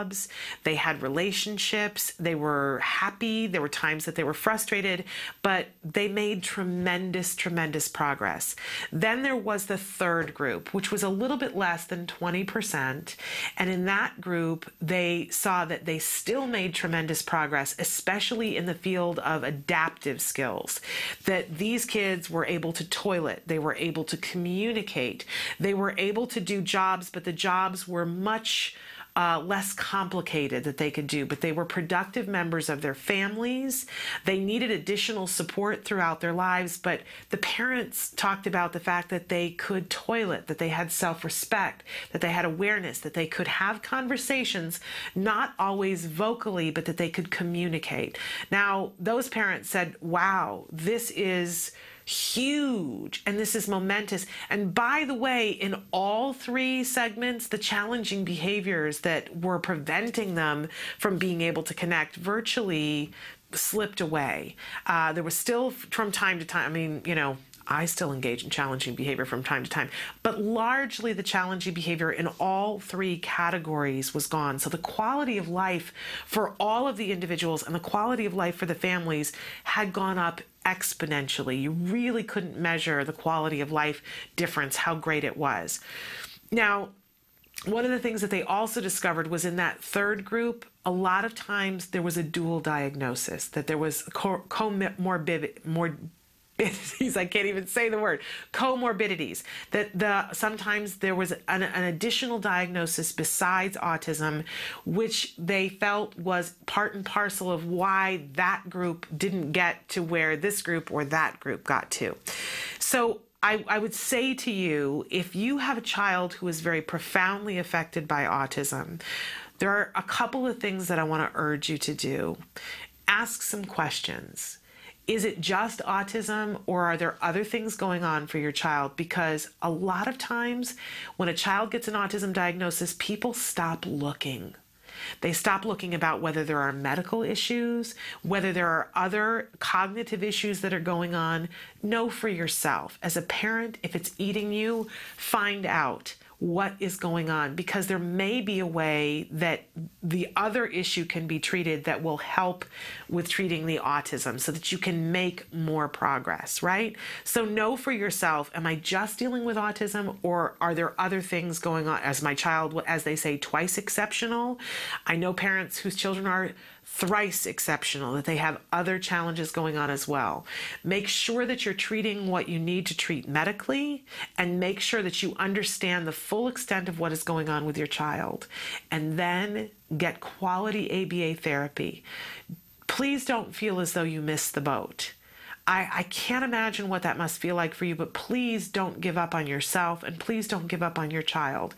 They had relationships. They were happy. There were times that they were frustrated, but they made tremendous, tremendous progress. Then there was the third group, which was a little bit less than 20%. And in that group, they saw that they still made tremendous progress, especially in the field of adaptive skills. That these kids were able to toilet, they were able to communicate, they were able to do jobs, but the jobs were much uh, less complicated that they could do, but they were productive members of their families. They needed additional support throughout their lives, but the parents talked about the fact that they could toilet, that they had self respect, that they had awareness, that they could have conversations, not always vocally, but that they could communicate. Now, those parents said, wow, this is huge and this is momentous. And by the way, in all three segments, the challenging behaviors that were preventing them from being able to connect virtually slipped away. Uh, there was still, from time to time, I mean, you know, I still engage in challenging behavior from time to time, but largely the challenging behavior in all three categories was gone. So the quality of life for all of the individuals and the quality of life for the families had gone up exponentially. You really couldn't measure the quality of life difference, how great it was. Now, one of the things that they also discovered was in that third group, a lot of times there was a dual diagnosis, that there was comorbid, more, I can't even say the word comorbidities. That the sometimes there was an, an, additional diagnosis besides autism, which they felt was part and parcel of why that group didn't get to where this group or that group got to. So I, I, would say to you if you have a child who is very profoundly affected by autism, there are a couple of things that I want to urge you to do. Ask some questions is it just autism or are there other things going on for your child? Because a lot of times when a child gets an autism diagnosis, people stop looking. They stop looking about whether there are medical issues, whether there are other cognitive issues that are going on. Know for yourself. As a parent, if it's eating you, find out what is going on because there may be a way that the other issue can be treated that will help with treating the autism so that you can make more progress, right? So know for yourself, am I just dealing with autism or are there other things going on? As my child, as they say, twice exceptional. I know parents whose children are thrice exceptional, that they have other challenges going on as well. Make sure that you're treating what you need to treat medically and make sure that you understand the full extent of what is going on with your child. And then get quality ABA therapy. Please don't feel as though you missed the boat. I, I can't imagine what that must feel like for you, but please don't give up on yourself and please don't give up on your child.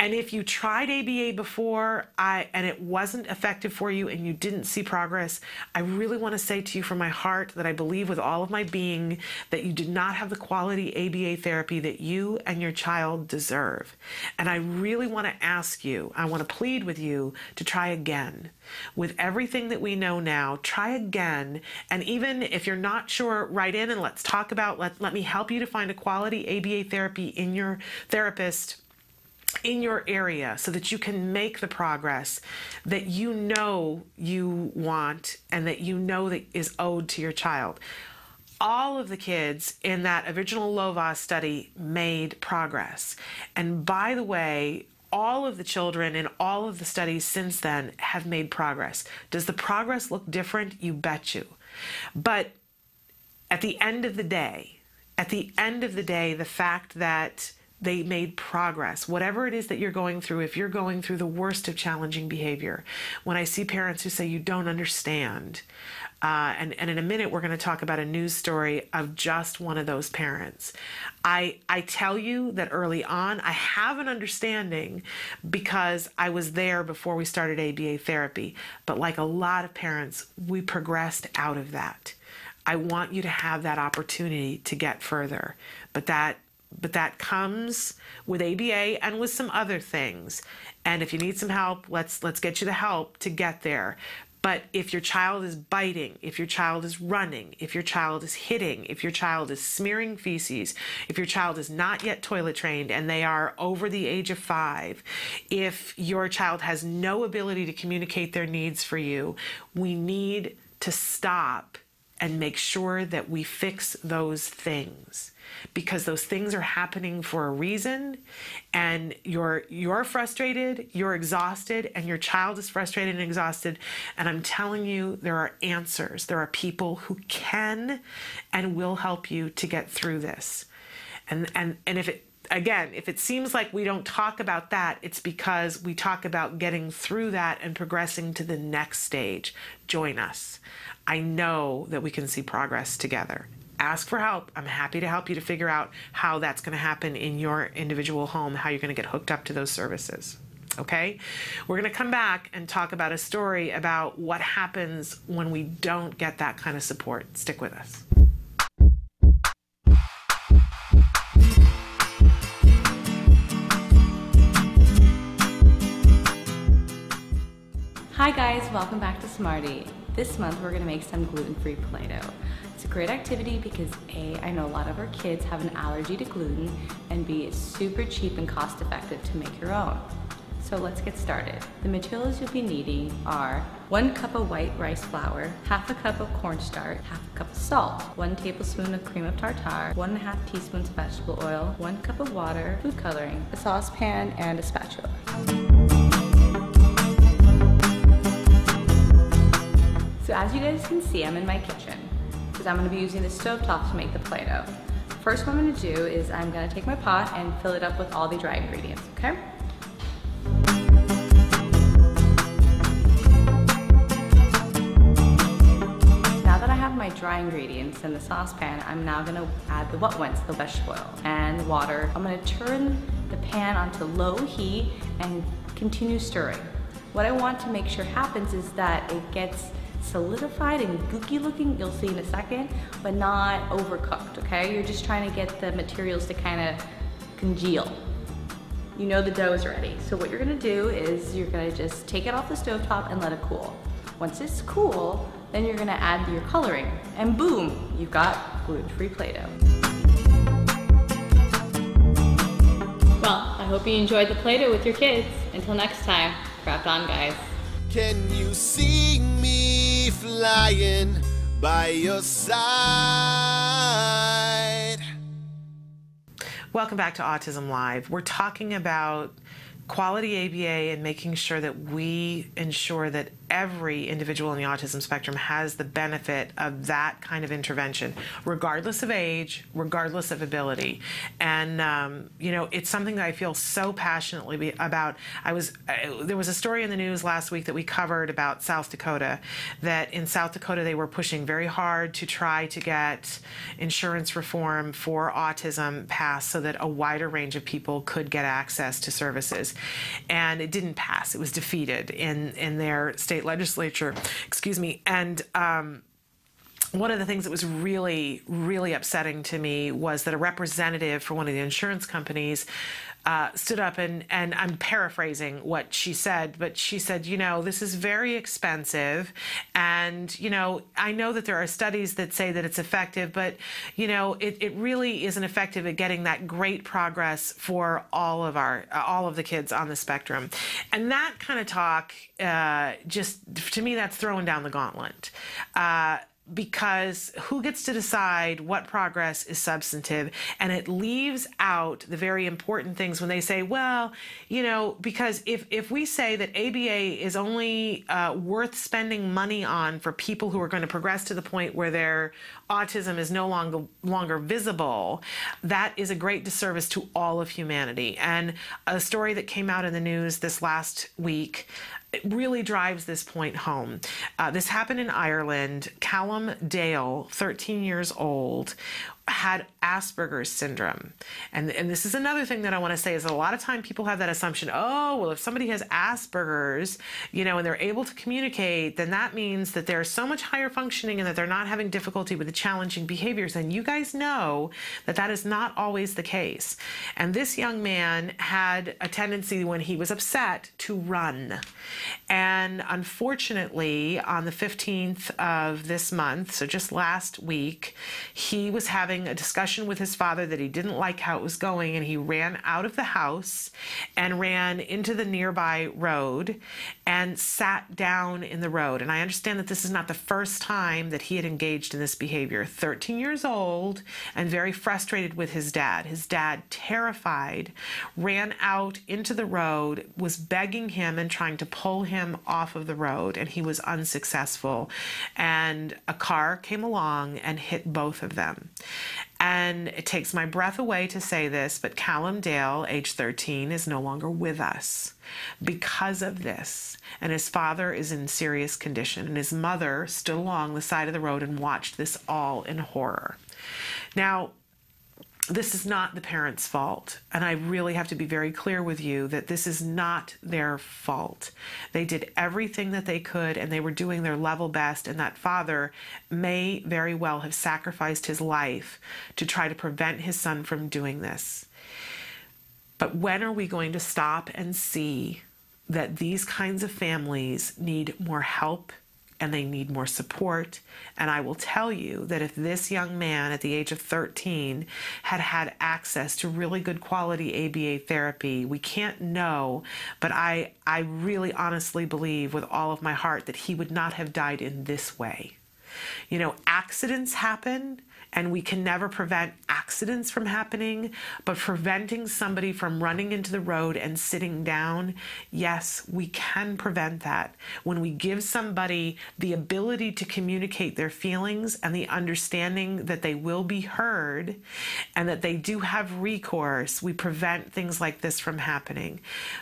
And if you tried ABA before I, and it wasn't effective for you and you didn't see progress, I really want to say to you from my heart that I believe with all of my being that you did not have the quality ABA therapy that you and your child deserve. And I really want to ask you, I want to plead with you to try again. With everything that we know now, try again. And even if you're not sure, write in and let's talk about, let, let me help you to find a quality ABA therapy in your therapist in your area so that you can make the progress that you know you want and that you know that is owed to your child. All of the kids in that original Lovaas study made progress. And by the way, all of the children in all of the studies since then have made progress. Does the progress look different? You bet you. But at the end of the day, at the end of the day, the fact that they made progress. Whatever it is that you're going through, if you're going through the worst of challenging behavior, when I see parents who say you don't understand, uh, and, and in a minute we're going to talk about a news story of just one of those parents. I I tell you that early on I have an understanding because I was there before we started ABA therapy. But like a lot of parents, we progressed out of that. I want you to have that opportunity to get further, but that but that comes with ABA and with some other things. And if you need some help, let's let's get you the help to get there. But if your child is biting, if your child is running, if your child is hitting, if your child is smearing feces, if your child is not yet toilet trained and they are over the age of five, if your child has no ability to communicate their needs for you, we need to stop and make sure that we fix those things because those things are happening for a reason and you're you're frustrated you're exhausted and your child is frustrated and exhausted and i'm telling you there are answers there are people who can and will help you to get through this and and and if it again, if it seems like we don't talk about that, it's because we talk about getting through that and progressing to the next stage. Join us. I know that we can see progress together ask for help. I'm happy to help you to figure out how that's going to happen in your individual home, how you're going to get hooked up to those services. Okay? We're going to come back and talk about a story about what happens when we don't get that kind of support. Stick with us. Hi guys, welcome back to Smarty. This month we're gonna make some gluten-free Play-Doh. It's a great activity because A, I know a lot of our kids have an allergy to gluten, and B, it's super cheap and cost effective to make your own. So let's get started. The materials you'll be needing are one cup of white rice flour, half a cup of cornstarch, half a cup of salt, one tablespoon of cream of tartar, one and a half teaspoons of vegetable oil, one cup of water, food coloring, a saucepan, and a spatula. So as you guys can see, I'm in my kitchen because I'm gonna be using the stove top to make the Play-Doh. First what I'm gonna do is I'm gonna take my pot and fill it up with all the dry ingredients, okay? Now that I have my dry ingredients in the saucepan, I'm now gonna add the wet ones, the vegetable oil and water. I'm gonna turn the pan onto low heat and continue stirring. What I want to make sure happens is that it gets solidified and gooky looking, you'll see in a second, but not overcooked, okay? You're just trying to get the materials to kind of congeal. You know the dough is ready. So what you're gonna do is you're gonna just take it off the stove top and let it cool. Once it's cool, then you're gonna add your coloring and boom, you've got gluten-free Play-Doh. Well, I hope you enjoyed the Play-Doh with your kids. Until next time, craft on guys. Can you see me flying by your side? Welcome back to Autism Live. We're talking about quality ABA and making sure that we ensure that every individual in the autism spectrum has the benefit of that kind of intervention, regardless of age, regardless of ability. And um, you know, it's something that I feel so passionately about. I was uh, there was a story in the news last week that we covered about South Dakota. That in South Dakota they were pushing very hard to try to get insurance reform for autism passed so that a wider range of people could get access to services, and it didn't pass. It was defeated in in their state state legislature, excuse me, and um, one of the things that was really, really upsetting to me was that a representative for one of the insurance companies uh, stood up and, and I'm paraphrasing what she said, but she said, you know, this is very expensive. And, you know, I know that there are studies that say that it's effective, but, you know, it, it really isn't effective at getting that great progress for all of our, uh, all of the kids on the spectrum. And that kind of talk, uh, just to me, that's throwing down the gauntlet. Because who gets to decide what progress is substantive? And it leaves out the very important things when they say, well, you know, because if, if we say that ABA is only uh, worth spending money on for people who are going to progress to the point where their autism is no longer longer visible, that is a great disservice to all of humanity. And a story that came out in the news this last week it really drives this point home. Uh, this happened in Ireland. Callum Dale, 13 years old, had Asperger's syndrome. And, and this is another thing that I want to say is a lot of time people have that assumption, oh, well, if somebody has Asperger's, you know, and they're able to communicate, then that means that they're so much higher functioning and that they're not having difficulty with the challenging behaviors. And you guys know that that is not always the case. And this young man had a tendency when he was upset to run. And unfortunately, on the 15th of this month, so just last week, he was having having a discussion with his father that he didn't like how it was going, and he ran out of the house and ran into the nearby road and sat down in the road. And I understand that this is not the first time that he had engaged in this behavior. 13 years old and very frustrated with his dad. His dad, terrified, ran out into the road, was begging him and trying to pull him off of the road, and he was unsuccessful. And a car came along and hit both of them. And it takes my breath away to say this, but Callum Dale, age 13, is no longer with us because of this. And his father is in serious condition, and his mother stood along the side of the road and watched this all in horror. Now, this is not the parents' fault. And I really have to be very clear with you that this is not their fault. They did everything that they could and they were doing their level best. And that father may very well have sacrificed his life to try to prevent his son from doing this. But when are we going to stop and see that these kinds of families need more help and they need more support. And I will tell you that if this young man at the age of 13 had had access to really good quality ABA therapy, we can't know, but I, I really honestly believe with all of my heart that he would not have died in this way. You know, accidents happen and we can never prevent accidents from happening, but preventing somebody from running into the road and sitting down, yes, we can prevent that. When we give somebody the ability to communicate their feelings and the understanding that they will be heard and that they do have recourse, we prevent things like this from happening.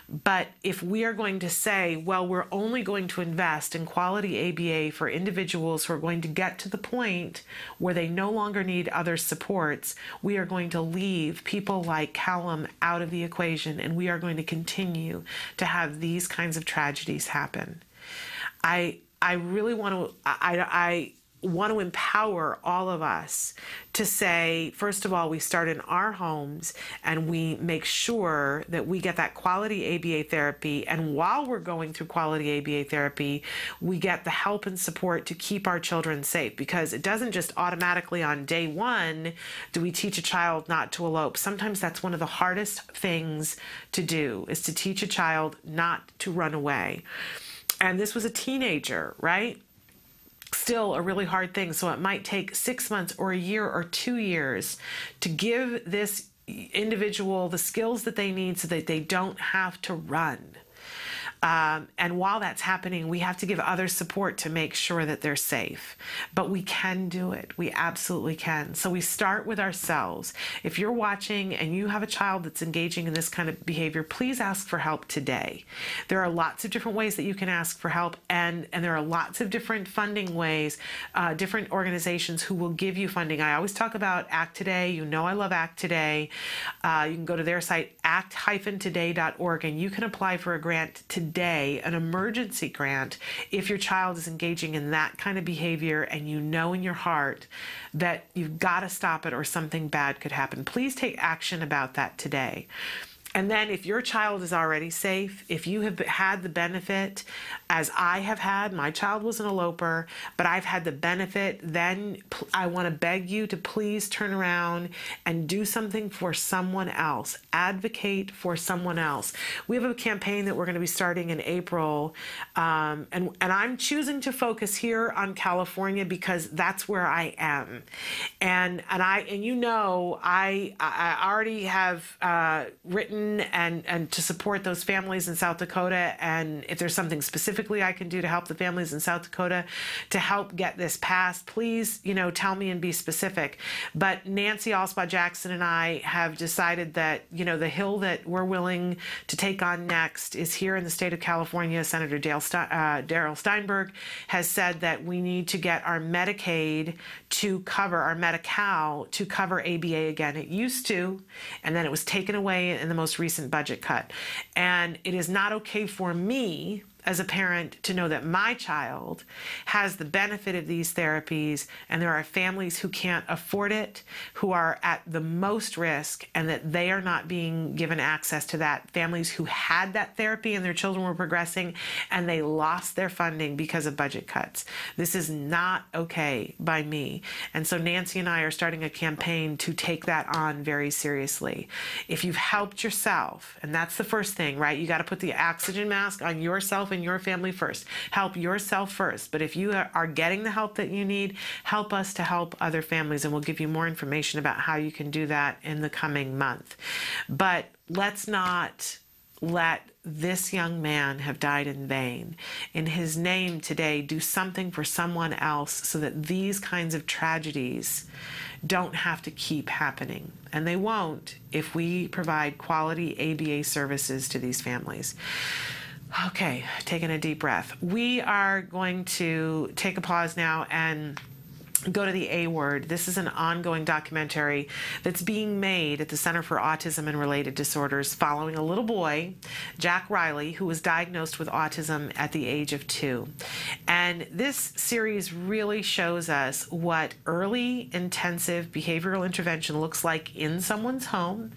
But if we are going to say, well, we're only going to invest in quality ABA for individuals who are going to get to the point where they no longer longer need other supports, we are going to leave people like Callum out of the equation and we are going to continue to have these kinds of tragedies happen. I I really want to I I want to empower all of us to say, first of all, we start in our homes and we make sure that we get that quality ABA therapy. And while we're going through quality ABA therapy, we get the help and support to keep our children safe because it doesn't just automatically on day one do we teach a child not to elope. Sometimes that's one of the hardest things to do is to teach a child not to run away. And this was a teenager, right? Still a really hard thing. So it might take six months or a year or two years to give this individual the skills that they need so that they don't have to run. Um, and while that's happening, we have to give others support to make sure that they're safe. But we can do it. We absolutely can. So we start with ourselves. If you're watching and you have a child that's engaging in this kind of behavior, please ask for help today. There are lots of different ways that you can ask for help, and, and there are lots of different funding ways, uh, different organizations who will give you funding. I always talk about Act Today. You know I love Act Today. Uh, you can go to their site, act-today.org, and you can apply for a grant today today an emergency grant if your child is engaging in that kind of behavior and you know in your heart that you've got to stop it or something bad could happen. Please take action about that today. and then if your child is already safe, if you have had the benefit, as I have had, my child was an eloper, but I've had the benefit, then I want to beg you to please turn around and do something for someone else. Advocate for someone else. We have a campaign that we're going to be starting in April, um, and and I'm choosing to focus here on California because that's where I am, and and I and you know I I already have uh, written and and to support those families in South Dakota. And if there's something specifically I can do to help the families in South Dakota to help get this passed, please, you know, tell me and be specific. But Nancy Alspaugh Jackson and I have decided that you know the hill that we're willing to take on next is here in the state of California. Senator Dale Ste- uh, Darrell Steinberg has said that we need to get our Medicaid to cover our Medi-Cal to cover ABA again. It used to, and then it was taken away in the most recent budget cut. And it is not okay for me as a parent to know that my child has the benefit of these therapies and there are families who can't afford it, who are at the most risk, and that they are not being given access to that. Families who had that therapy and their children were progressing and they lost their funding because of budget cuts. This is not okay by me. And so Nancy and I are starting a campaign to take that on very seriously. If you've helped yourself, and that's the first thing, right? You got to put the oxygen mask on yourself and your family first. Help yourself first. But if you are getting the help that you need, help us to help other families. And we'll give you more information about how you can do that in the coming month. But let's not let this young man have died in vain. In his name today, do something for someone else so that these kinds of tragedies don't have to keep happening. And they won't if we provide quality ABA services to these families. Okay, taking a deep breath. We are going to take a pause now and go to the A word. This is an ongoing documentary that's being made at the Center for Autism and Related Disorders following a little boy, Jack Riley, who was diagnosed with autism at the age of two. And this series really shows us what early intensive behavioral intervention looks like in someone's home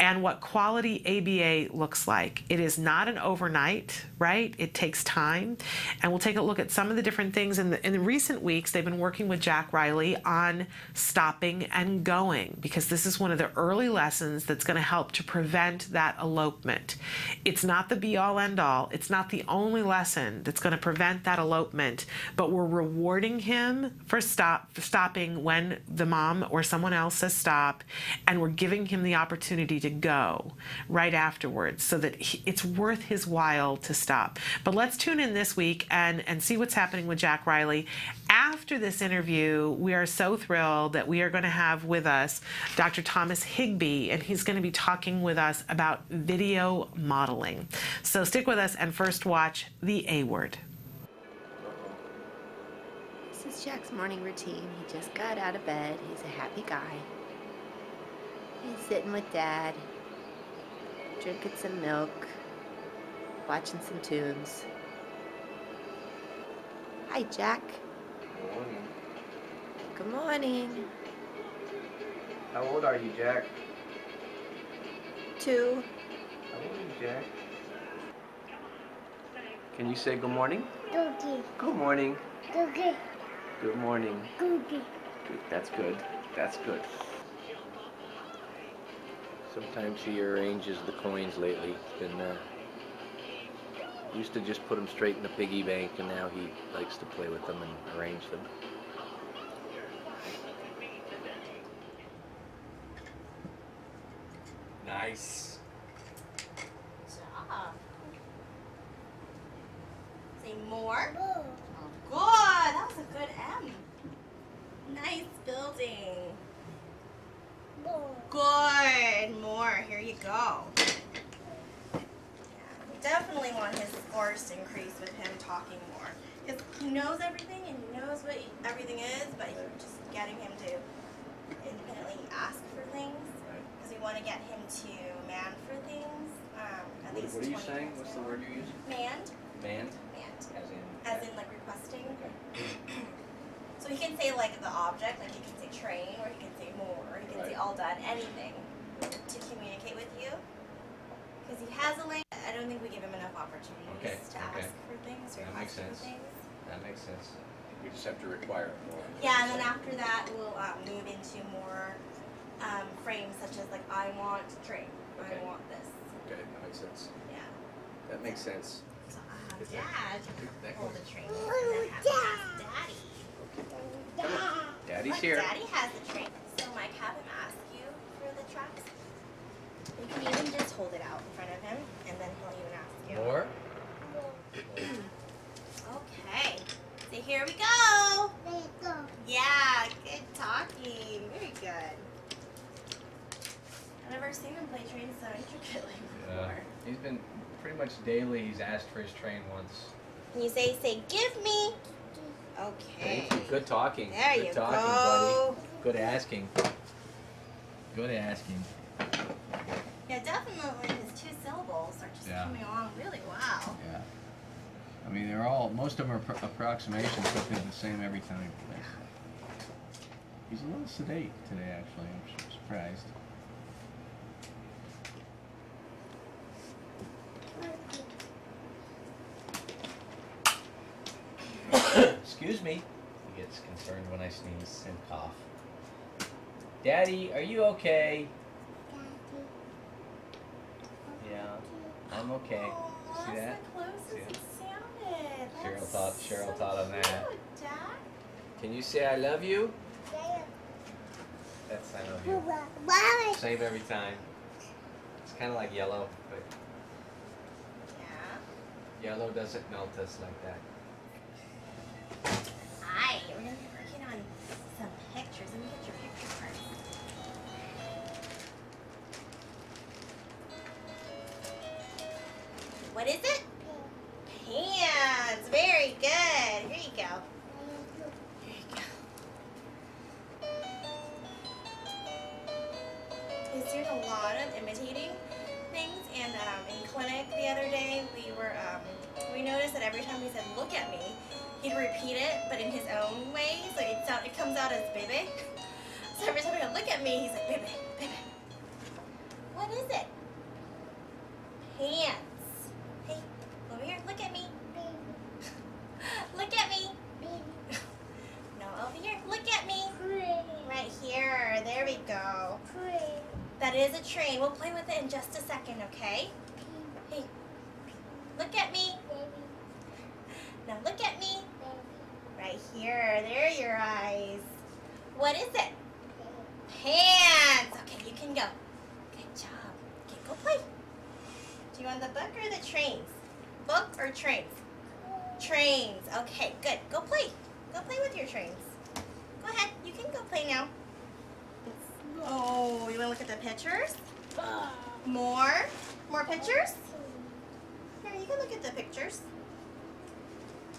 and what quality ABA looks like. It is not an overnight, right? It takes time. And we'll take a look at some of the different things. In the, in the recent weeks, they've been working with Jack Riley on stopping and going because this is one of the early lessons that's going to help to prevent that elopement. It's not the be all end all, it's not the only lesson that's going to prevent that elopement, but we're rewarding him for stop for stopping when the mom or someone else says stop and we're giving him the opportunity to go right afterwards so that he, it's worth his while to stop. But let's tune in this week and and see what's happening with Jack Riley after this interview we are so thrilled that we are going to have with us Dr. Thomas Higbee, and he's going to be talking with us about video modeling. So stick with us and first watch The A Word. This is Jack's morning routine. He just got out of bed. He's a happy guy. He's sitting with Dad, drinking some milk, watching some tunes. Hi, Jack. Morning. Good morning. How old are you, Jack? Two. How old are you, Jack? Can you say good morning? Cookie, Good morning. cookie, Good morning. cookie. Good. That's good. That's good. Sometimes he arranges the coins lately. He's been uh, used to just put them straight in the piggy bank, and now he likes to play with them and arrange them. Nice. job. Say more. Boo. Good. That was a good M. Nice building. Boo. Good. More. Here you go. Yeah, we definitely want his scores to increase with him talking more. Because he knows everything and he knows what everything is, but you're just getting him to independently ask for things. Because we want to get him to mand for things. Um, at What, least what are you 20 saying? times What's a the day. word you're using? Mand. Mand. Mand. As in. As in like requesting. so he can say like the object, like he can say train, or he can say more, or he can say Right. all done, anything to communicate with you. because he has a language. I don't think we give him enough opportunities Okay, to okay. ask for things or That makes question sense. things. That makes sense. We just have to require it more. Yeah, and then after that, we'll um, move into more um, frames such as like I want train, Okay. I want this. Okay, that makes sense. Yeah. That makes sense. So I have dad that hold the train, and then have to ask daddy. Daddy's Look, here. Daddy has the train. So Mike, have him ask you for the tracks. You can even just hold it out in front of him, and then he'll even ask you. More? Okay. So here we go. There you go. Yeah, good talking. Very good. I've never seen him play train so intricately Yeah. before. He's been pretty much daily. He's asked for his train once. Can you say, say, give me? Okay. Good talking. There Good you talking, go. buddy. Good asking. Good asking. Yeah, definitely his two syllables are just Yeah. coming along really well. Yeah. I mean, they're all, most of them are appro- approximations, but they're the same every time. He's a little sedate today, actually. I'm surprised. Excuse me. He gets concerned when I sneeze and cough. Daddy, are you okay? Yeah, I'm okay. Oh, See that? See it sounded. Cheryl That's thought- Cheryl so thought on that. cute. Can you say I love you? That's I love you you. Same every time. It's kind of like yellow, but Yeah. yellow doesn't melt us like that. Hi, we're gonna be working on some pictures. Let me get your picture first. What is it? Very good. Here you go. Here you go. He's doing a lot of imitating things, and um, in clinic the other day, we were um, we noticed that every time he said "look at me," he'd repeat it, but in his own way. So it sound it comes out as "baby." So every time he would look at me, he's like "baby, baby." What is it? Pants. Hey, over here. Look at me. look at me. No, over here. Look at me. Right here. There we go. That is a train. We'll play with it in just a second, okay? Hey, look at me. Now look at me. Right here. There are your eyes. What is it? Pants. Okay, you can go. Good job. Okay, go play. Do you want the book or the trains? Book or trains? Trains. Okay, good. Go play. Go play with your trains. Go ahead. You can go play now. Oh, you want to look at the pictures? More? More pictures? Here, you can look at the pictures.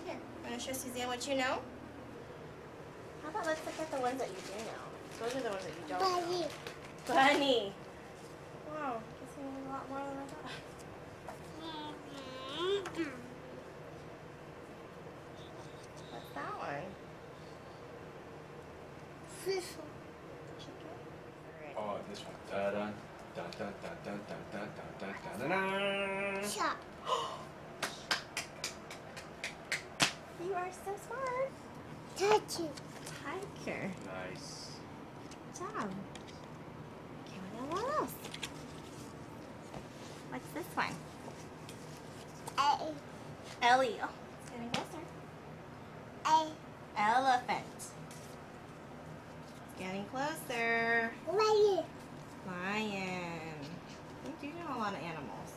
Here, I'm going to show Suzanne what you know? How about let's look at the ones that you do know? Those are the ones that you don't know. Bunny. Bunny. Wow, guess you know a lot more than I thought. Mm-hmm. What's that one? Fish. Chicken? Oh, this one. Da da da da da da da da da da da da. Shop. You are so smart. Touch it. Tiger. Nice. Good job. Okay, what what else? What's this one? A. Ellie. Oh, it's getting closer. A. Elephant. It's getting closer. Lion. Lion. You do know a lot of animals.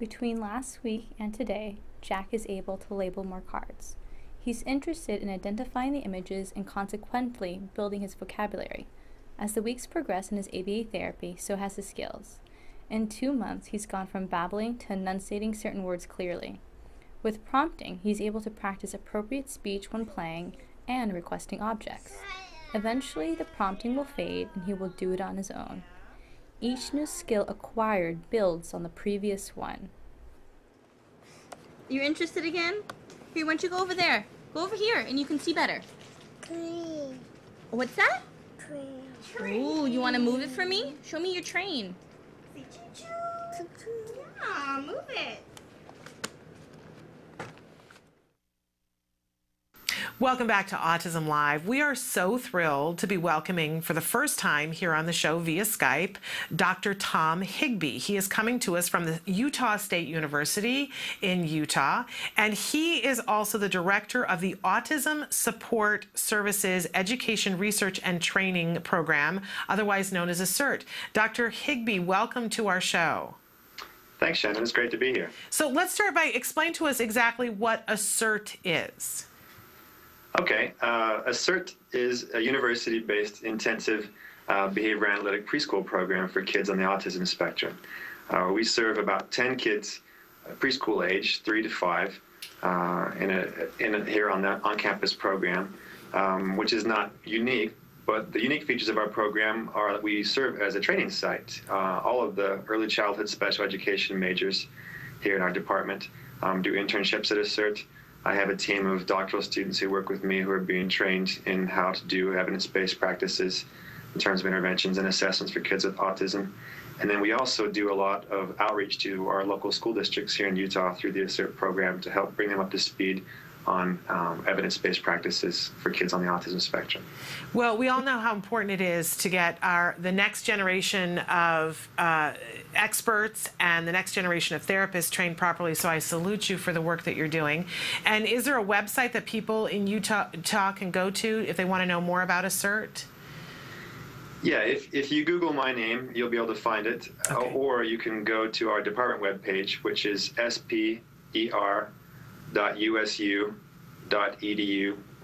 Between last week and today, Jack is able to label more cards. He's interested in identifying the images and consequently building his vocabulary. As the weeks progress in his ABA therapy, so has his skills. In two months, he's gone from babbling to enunciating certain words clearly. With prompting, he's able to practice appropriate speech when playing and requesting objects. Eventually, the prompting will fade and he will do it on his own. Each new skill acquired builds on the previous one. You're interested again? Here, why don't you go over there? Go over here and you can see better. Green. What's that? Train. Ooh, you want to move it for me? Show me your train. Say choo choo. Yeah, move it. Welcome back to Autism Live. We are so thrilled to be welcoming for the first time here on the show via Skype Dr. Tom Higbee. He is coming to us from the Utah State University in Utah, and he is also the director of the Autism Support Services Education Research and Training Program, otherwise known as ASSERT. Dr. Higbee, welcome to our show. Thanks, Shannon. It's great to be here. So let's start by explain to us exactly what ASSERT is. Okay, uh, ASSERT is a university-based intensive uh, behavior analytic preschool program for kids on the autism spectrum. Uh, we serve about 10 kids uh, preschool age, three to five, uh, in a, in a, here on the on-campus program, um, which is not unique. But the unique features of our program are that we serve as a training site. Uh, all of the early childhood special education majors here in our department um, do internships at ASSERT. I have a team of doctoral students who work with me who are being trained in how to do evidence-based practices in terms of interventions and assessments for kids with autism. And then we also do a lot of outreach to our local school districts here in Utah through the ASSERT program to help bring them up to speed on um, evidence-based practices for kids on the autism spectrum. Well, we all know how important it is to get our the next generation of uh, experts and the next generation of therapists trained properly. So I salute you for the work that you're doing. And is there a website that people in Utah, Utah can go to if they want to know more about ASSERT? Yeah, if, if you Google my name, you'll be able to find it. Okay. Or you can go to our department webpage, which is sper.usu.edu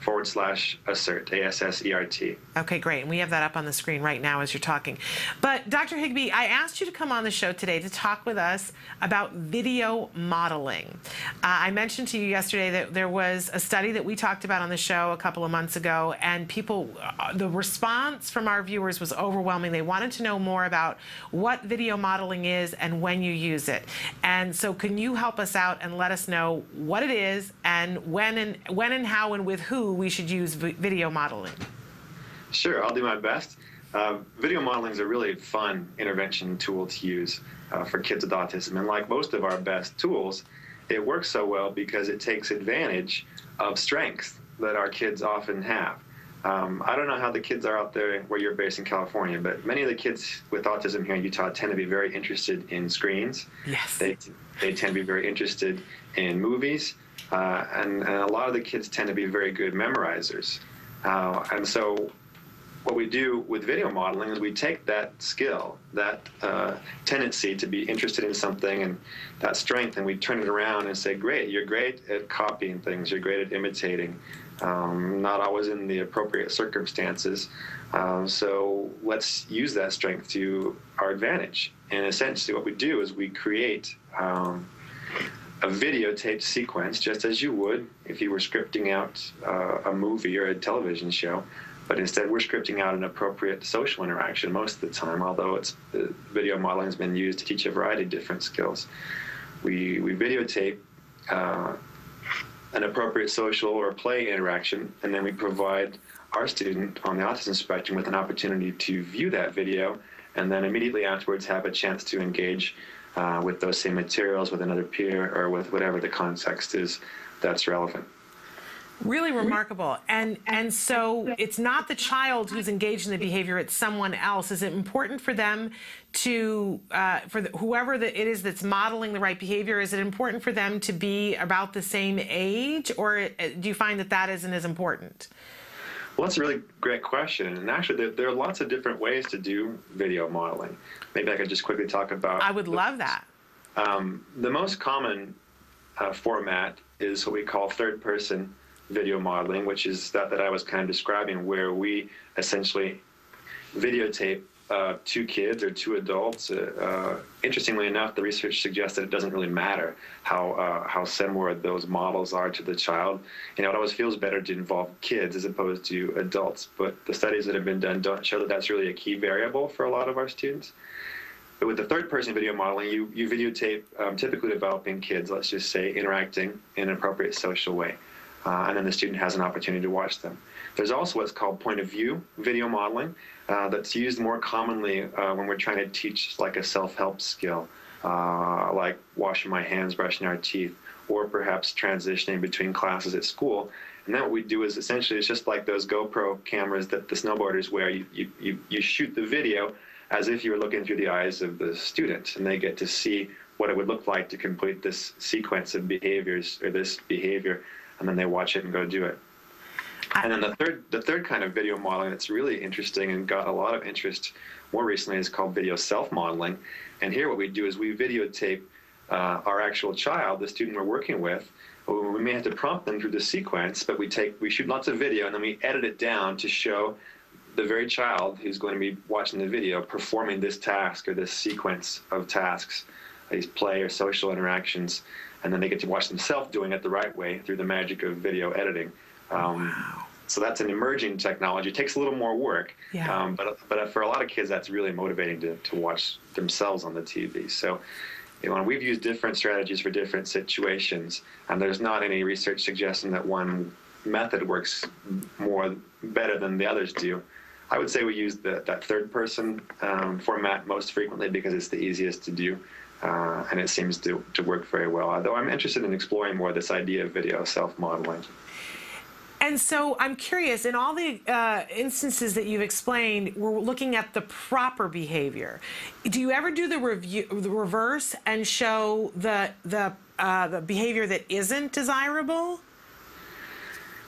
forward slash assert, A-S-S-E-R-T. Okay, great. And we have that up on the screen right now as you're talking. But Dr. Higbee, I asked you to come on the show today to talk with us about video modeling. Uh, I mentioned to you yesterday that there was a study that we talked about on the show a couple of months ago, and people, uh, the response from our viewers was overwhelming. They wanted to know more about what video modeling is and when you use it. And so, can you help us out and let us know what it is and when and when and how and with who we should use vi- video modeling? Sure, I'll do my best. Uh, video modeling is a really fun intervention tool to use uh, for kids with autism. And like most of our best tools, it works so well because it takes advantage of strengths that our kids often have. Um, I don't know how the kids are out there where you're based in California, but many of the kids with autism here in Utah tend to be very interested in screens. Yes. They, they tend to be very interested in movies, uh, and, and a lot of the kids tend to be very good memorizers. Uh, and so what we do with video modeling is we take that skill, that uh, tendency to be interested in something and that strength, and we turn it around and say, great, you're great at copying things, you're great at imitating, um, not always in the appropriate circumstances. Um, so let's use that strength to our advantage. And essentially, what we do is we create um, a videotaped sequence, just as you would if you were scripting out uh, a movie or a television show. But instead, we're scripting out an appropriate social interaction most of the time, although it's uh, video modeling has been used to teach a variety of different skills. We, we videotape uh, an appropriate social or play interaction, and then we provide our student on the autism spectrum with an opportunity to view that video and then immediately afterwards have a chance to engage uh, with those same materials with another peer or with whatever the context is that's relevant. Really remarkable. And and so it's not the child who's engaged in the behavior; it's someone else. Is it important for them to uh, for the, whoever the, it is that's modeling the right behavior? Is it important for them to be about the same age, or uh, do you find that that isn't as important? Well, that's a really great question. And actually, there, there are lots of different ways to do video modeling. Maybe I could just quickly talk about. I would love that. Um, the most common uh, format is what we call third person video modeling, which is that that I was kind of describing, where we essentially videotape uh, two kids or two adults. Uh, uh, interestingly enough, the research suggests that it doesn't really matter how uh, how similar those models are to the child. You know, it always feels better to involve kids as opposed to adults. But the studies that have been done don't show that that's really a key variable for a lot of our students. But with the third-person video modeling, you you videotape um, typically developing kids, let's just say, interacting in an appropriate social way. uh, and then the student has an opportunity to watch them. There's also what's called point of view video modeling uh, that's used more commonly uh, when we're trying to teach like a self-help skill, uh, like washing my hands, brushing our teeth, or perhaps transitioning between classes at school. And then what we do is essentially it's just like those GoPro cameras that the snowboarders wear. You, you, you, you shoot the video as if you were looking through the eyes of the student, and they get to see what it would look like to complete this sequence of behaviors or this behavior, and then they watch it and go do it. And then the third, the third kind of video modeling that's really interesting and got a lot of interest more recently is called video self-modeling. And here what we do is we videotape uh, our actual child, the student we're working with. We may have to prompt them through the sequence, but we take we shoot lots of video and then we edit it down to show the very child who's going to be watching the video performing this task or this sequence of tasks, these play or social interactions, and then they get to watch themselves doing it the right way through the magic of video editing. Um, wow. So that's an emerging technology. It takes a little more work, yeah. um, but but for a lot of kids, that's really motivating to, to watch themselves on the TV. So, you know, we've used different strategies for different situations, and there's not any research suggesting that one method works more better than the others do. I would say we use the, that third person um, format most frequently because it's the easiest to do. Uh, and it seems to, to work very well. Although I'm interested in exploring more this idea of video self modeling. And so I'm curious, in all the uh, instances that you've explained, we're looking at the proper behavior. Do you ever do the review, the reverse, and show the the uh, the behavior that isn't desirable?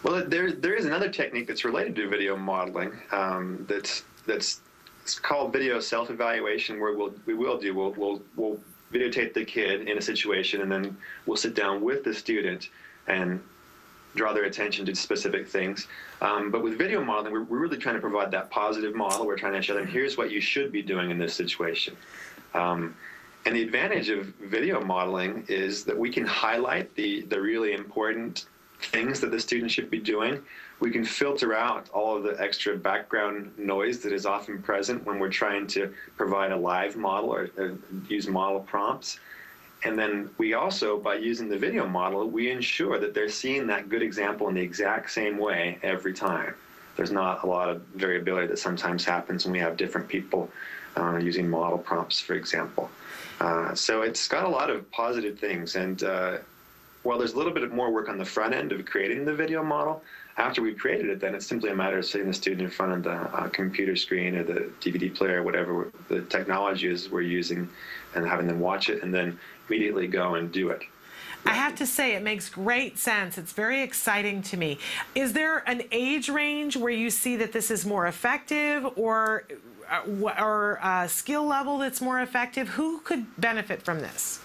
Well, there there is another technique that's related to video modeling um, that's that's it's called video self-evaluation, where we'll we will do we'll we'll we'll videotape the kid in a situation, and then we'll sit down with the student and draw their attention to specific things. Um, but with video modeling, we're, we're, really trying to provide that positive model. We're trying to show them here's what you should be doing in this situation. Um, and the advantage of video modeling is that we can highlight the, the really important things that the student should be doing. We can filter out all of the extra background noise that is often present when we're trying to provide a live model or, or use model prompts. And then we also, by using the video model, we ensure that they're seeing that good example in the exact same way every time. There's not a lot of variability that sometimes happens when we have different people uh, using model prompts, for example. Uh, so it's got a lot of positive things. And uh, while there's a little bit of more work on the front end of creating the video model, after we've created it, then it's simply a matter of sitting the student in front of the uh, computer screen or the DVD player, whatever the technology is we're using, and having them watch it and then immediately go and do it. I have to say, it makes great sense. It's very exciting to me. Is there an age range where you see that this is more effective, or uh, or a skill level that's more effective? Who could benefit from this?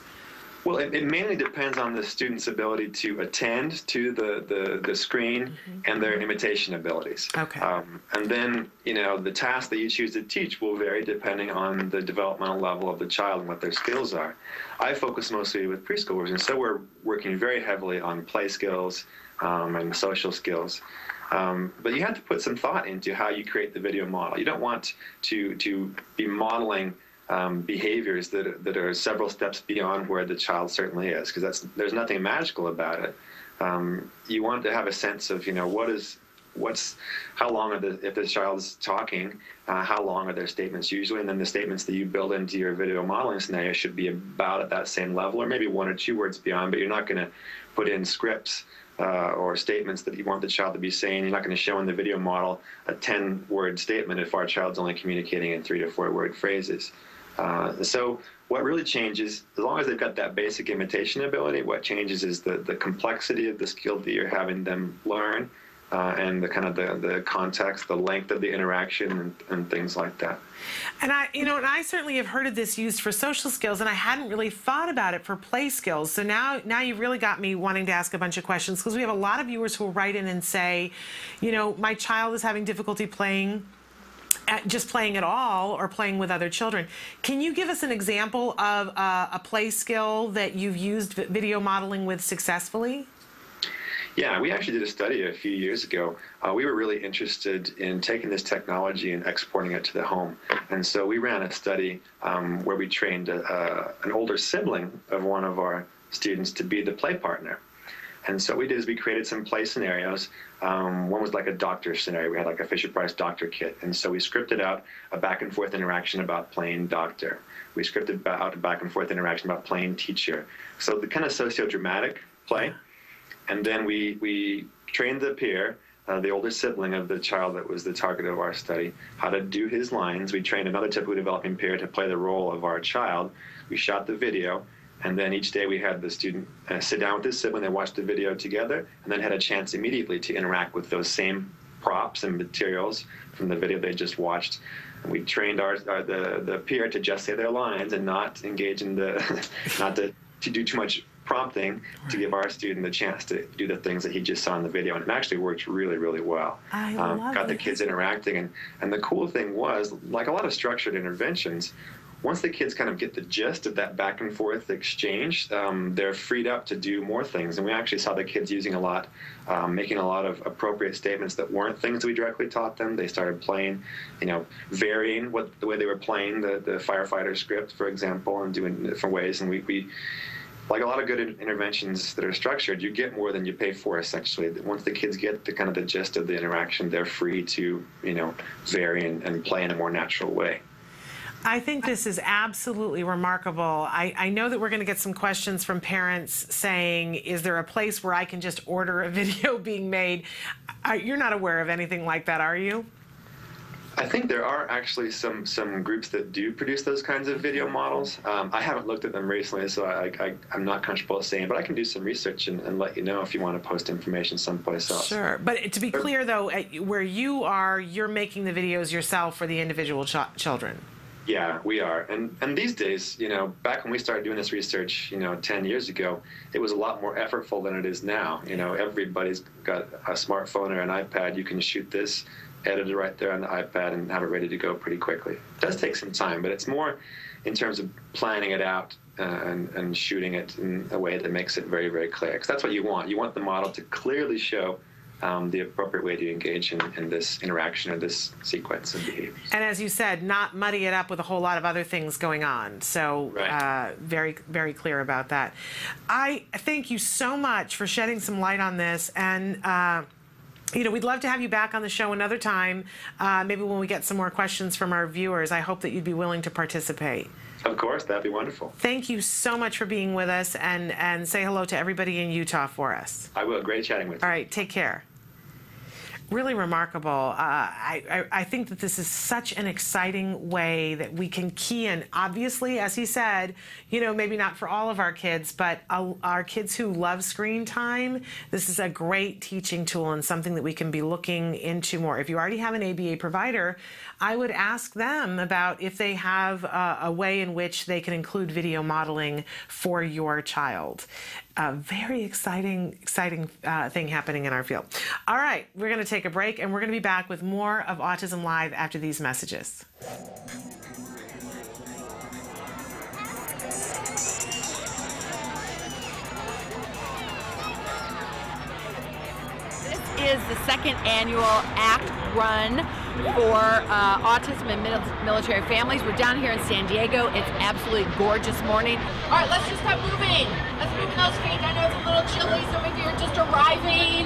Well, it, it, mainly depends on the student's ability to attend to the, the, the screen mm-hmm. and their imitation abilities. Okay. Um, and then, you know, the task that you choose to teach will vary depending on the developmental level of the child and what their skills are. I focus mostly with preschoolers, and so we're working very heavily on play skills um, and social skills. Um, but you have to put some thought into how you create the video model. You don't want to, to be modeling um, behaviors that, that are several steps beyond where the child certainly is, because there's nothing magical about it. Um, you want to have a sense of you know what is what's how long are the if the child is talking, uh, how long are their statements usually, and then the statements that you build into your video modeling scenario should be about at that same level, or maybe one or two words beyond. But you're not going to put in scripts. Uh, or statements that you want the child to be saying. You're not going to show in the video model a 10 word statement if our child's only communicating in three to four word phrases. Uh, so what really changes, as long as they've got that basic imitation ability, what changes is the, the complexity of the skill that you're having them learn uh, and the kind of the, the context, the length of the interaction and, and things like that. And I, you know, and I certainly have heard of this used for social skills, and I hadn't really thought about it for play skills. So now, now you've really got me wanting to ask a bunch of questions because we have a lot of viewers who will write in and say, you know, my child is having difficulty playing just playing at all or playing with other children. Can you give us an example of uh, a play skill that you've used video modeling with successfully? Yeah, we actually did a study a few years ago. Uh, we were really interested in taking this technology and exporting it to the home. And so we ran a study um, where we trained a, a, an older sibling of one of our students to be the play partner. And so what we did is we created some play scenarios. Um, one was like a doctor scenario. We had like a Fisher Price doctor kit. And so we scripted out a back and forth interaction about playing doctor. We scripted out a back and forth interaction about playing teacher. So the kind of socio-dramatic play. And then we, we trained the peer, uh, the older sibling of the child that was the target of our study, how to do his lines. We trained another typically developing peer to play the role of our child. We shot the video. And then each day we had the student uh, sit down with his sibling, they watched the video together, and then had a chance immediately to interact with those same props and materials from the video they just watched. And we trained our, our the the peer to just say their lines and not engage in the not to, to do too much prompting to give our student the chance to do the things that he just saw in the video. And it actually worked really really well. I um, love got the kids interacting. And and the cool thing was like a lot of structured interventions once the kids kind of get the gist of that back and forth exchange, um, they're freed up to do more things. And we actually saw the kids using a lot, um, making a lot of appropriate statements that weren't things we directly taught them. They started playing, you know, varying what the way they were playing the, the firefighter script, for example, and doing different ways. And we, we like a lot of good interventions that are structured, you get more than you pay for. Essentially, once the kids get the kind of the gist of the interaction, they're free to, you know, vary and, and play in a more natural way. I think this is absolutely remarkable. I, I know that we're going to get some questions from parents saying, is there a place where I can just order a video being made? Uh, you're not aware of anything like that, are you? I think there are actually some some groups that do produce those kinds of video models. Um, I haven't looked at them recently, so I, I, I'm not comfortable saying, but I can do some research and, and let you know if you want to post information someplace else. Sure. But to be clear, though, where you are, you're making the videos yourself for the individual ch- children. Yeah, we are. And and these days, you know, back when we started doing this research, you know, 10 years ago, it was a lot more effortful than it is now. You know, everybody's got a smartphone or an iPad. You can shoot this, edit it right there on the iPad, and have it ready to go pretty quickly. It does take some time, but it's more in terms of planning it out uh, and, and shooting it in a way that makes it very, very clear. Because that's what you want. You want the model to clearly show um, the appropriate way to engage in, in this interaction or this sequence of behaviors. And as you said, not muddy it up with a whole lot of other things going on. So, uh, very, very clear about that. I thank you so much for shedding some light on this. And, uh, you know, we'd love to have you back on the show another time, uh, maybe when we get some more questions from our viewers. I hope that you'd be willing to participate. Of course, that'd be wonderful. Thank you so much for being with us and, and say hello to everybody in Utah for us. I will. Great chatting with you. All right, take care. Really remarkable. Uh, I, I, I think that this is such an exciting way that we can key in. Obviously, as he said, you know, maybe not for all of our kids, but uh, our kids who love screen time, this is a great teaching tool and something that we can be looking into more. If you already have an ABA provider, I would ask them about if they have uh, a way in which they can include video modeling for your child. A very exciting, exciting uh, thing happening in our field. All right, we're going to take a break and we're going to be back with more of Autism Live after these messages. This is the second annual ACT Run for uh, Autism and mil- Military Families. We're down here in San Diego. It's absolutely gorgeous morning. All right, let's just start moving. Let's move those feet. I know it's a little chilly. Some of you are just arriving.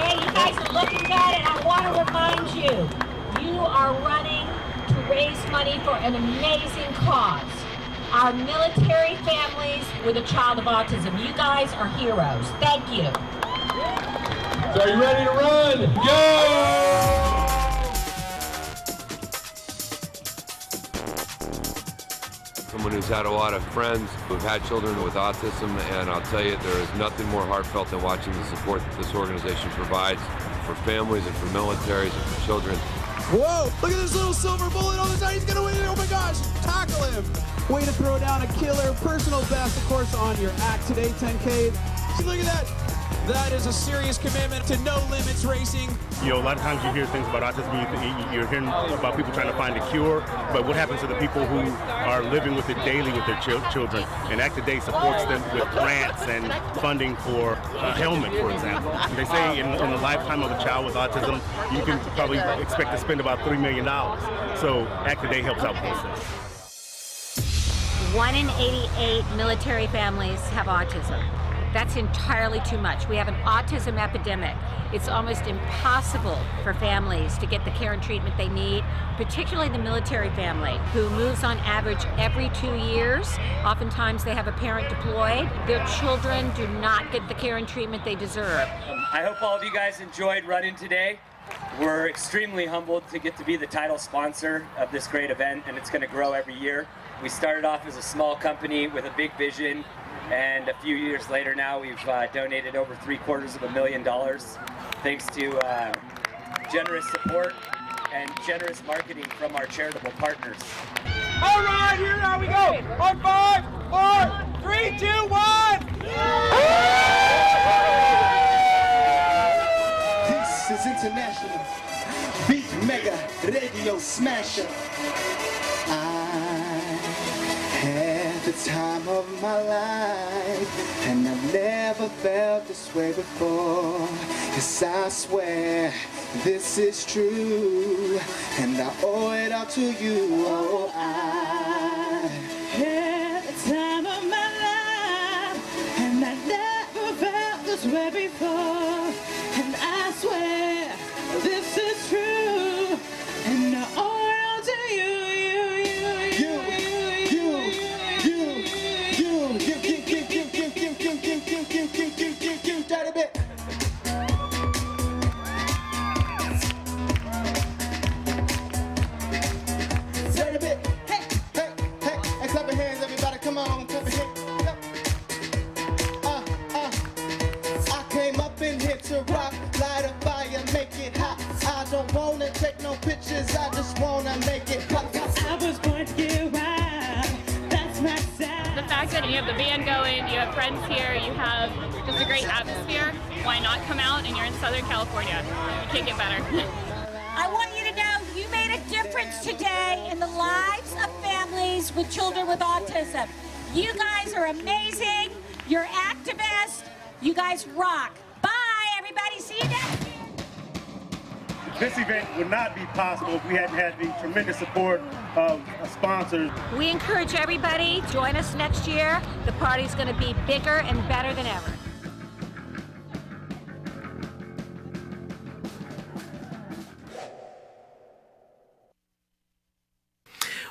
Hey, you guys are looking good, and I want to remind you, you are running to raise money for an amazing cause. Our military families with a child of autism. You guys are heroes. Thank you. So are you ready to run? Go! Someone who's had a lot of friends who've had children with autism, and I'll tell you, there is nothing more heartfelt than watching the support that this organization provides for families and for militaries and for children. Whoa! Look at this little silver bullet on the side. He's gonna win it. Oh my gosh! Tackle him! Way to throw down a killer personal best, of course, on your Act Today 10K. See, look at that. That is a serious commitment to no limits racing. You know, a lot of times you hear things about autism, you, you- you're hearing about people trying to find a cure, but what happens to the people who are living with it daily with their chil- children? And Act Today supports them with grants and funding for uh, a helmet, for example. They say in, in the lifetime of a child with autism, you can probably expect to spend about $3 million. So Act Today helps out with this. One in 88 military families have autism. That's entirely too much. We have an autism epidemic. It's almost impossible for families to get the care and treatment they need, particularly the military family who moves on average every two years. Oftentimes they have a parent deployed. Their children do not get the care and treatment they deserve. Um, I hope all of you guys enjoyed running today. We're extremely humbled to get to be the title sponsor of this great event, and it's going to grow every year. We started off as a small company with a big vision, and a few years later now we've uh, donated over three quarters of a million dollars thanks to uh, generous support and generous marketing from our charitable partners. All right, here now we go. On five, four, three, two, one. This is international. Beat mega radio smasher. The time of my life, and I've never felt this way before. Yes, I swear this is true, and I owe it all to you. Oh, I had the time of my life, and I've never felt this way before. And I swear this is true, dirty bit. Bit. Hey, hey, hey, hey, clap your hands, everybody. Come on, clap your hands. Uh, uh. I came up in here to rock, light a fire, make it hot. I don't wanna take no pictures, I just wanna make it pop. I was born to that you have the band going, you have friends here, you have just a great atmosphere. Why not come out and you're in Southern California? You can't get better. I want you to know you made a difference today in the lives of families with children with autism. You guys are amazing. You're activists. You guys rock. Bye, everybody. See you next This event would not be possible if we hadn't had the tremendous support of sponsors. We encourage everybody, join us next year. The party's going to be bigger and better than ever.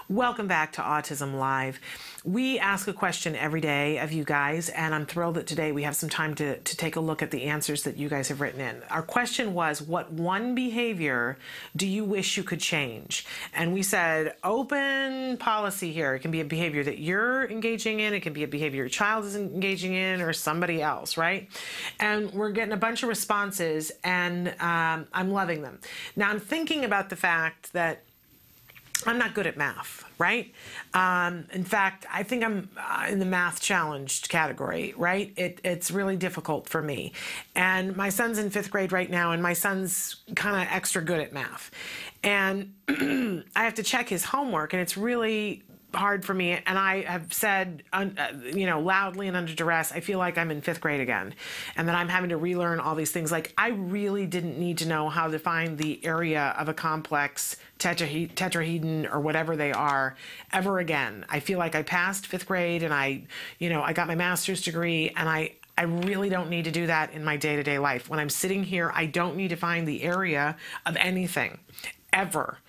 Welcome back to Autism Live. We ask a question every day of you guys, and I'm thrilled that today we have some time to, to take a look at the answers that you guys have written in. Our question was What one behavior do you wish you could change? And we said, open policy here. It can be a behavior that you're engaging in, it can be a behavior your child is engaging in, or somebody else, right? And we're getting a bunch of responses, and um, I'm loving them. Now, I'm thinking about the fact that I'm not good at math, right? Um, in fact, I think I'm uh, in the math challenged category, right? It, it's really difficult for me. And my son's in fifth grade right now, and my son's kind of extra good at math. And I have to check his homework, and it's really hard for me and i have said uh, you know loudly and under duress i feel like i'm in fifth grade again and that i'm having to relearn all these things like i really didn't need to know how to find the area of a complex tetrahe- tetrahedron or whatever they are ever again i feel like i passed fifth grade and i you know i got my master's degree and i I really don't need to do that in my day to day life. When I'm sitting here, I don't need to find the area of anything ever.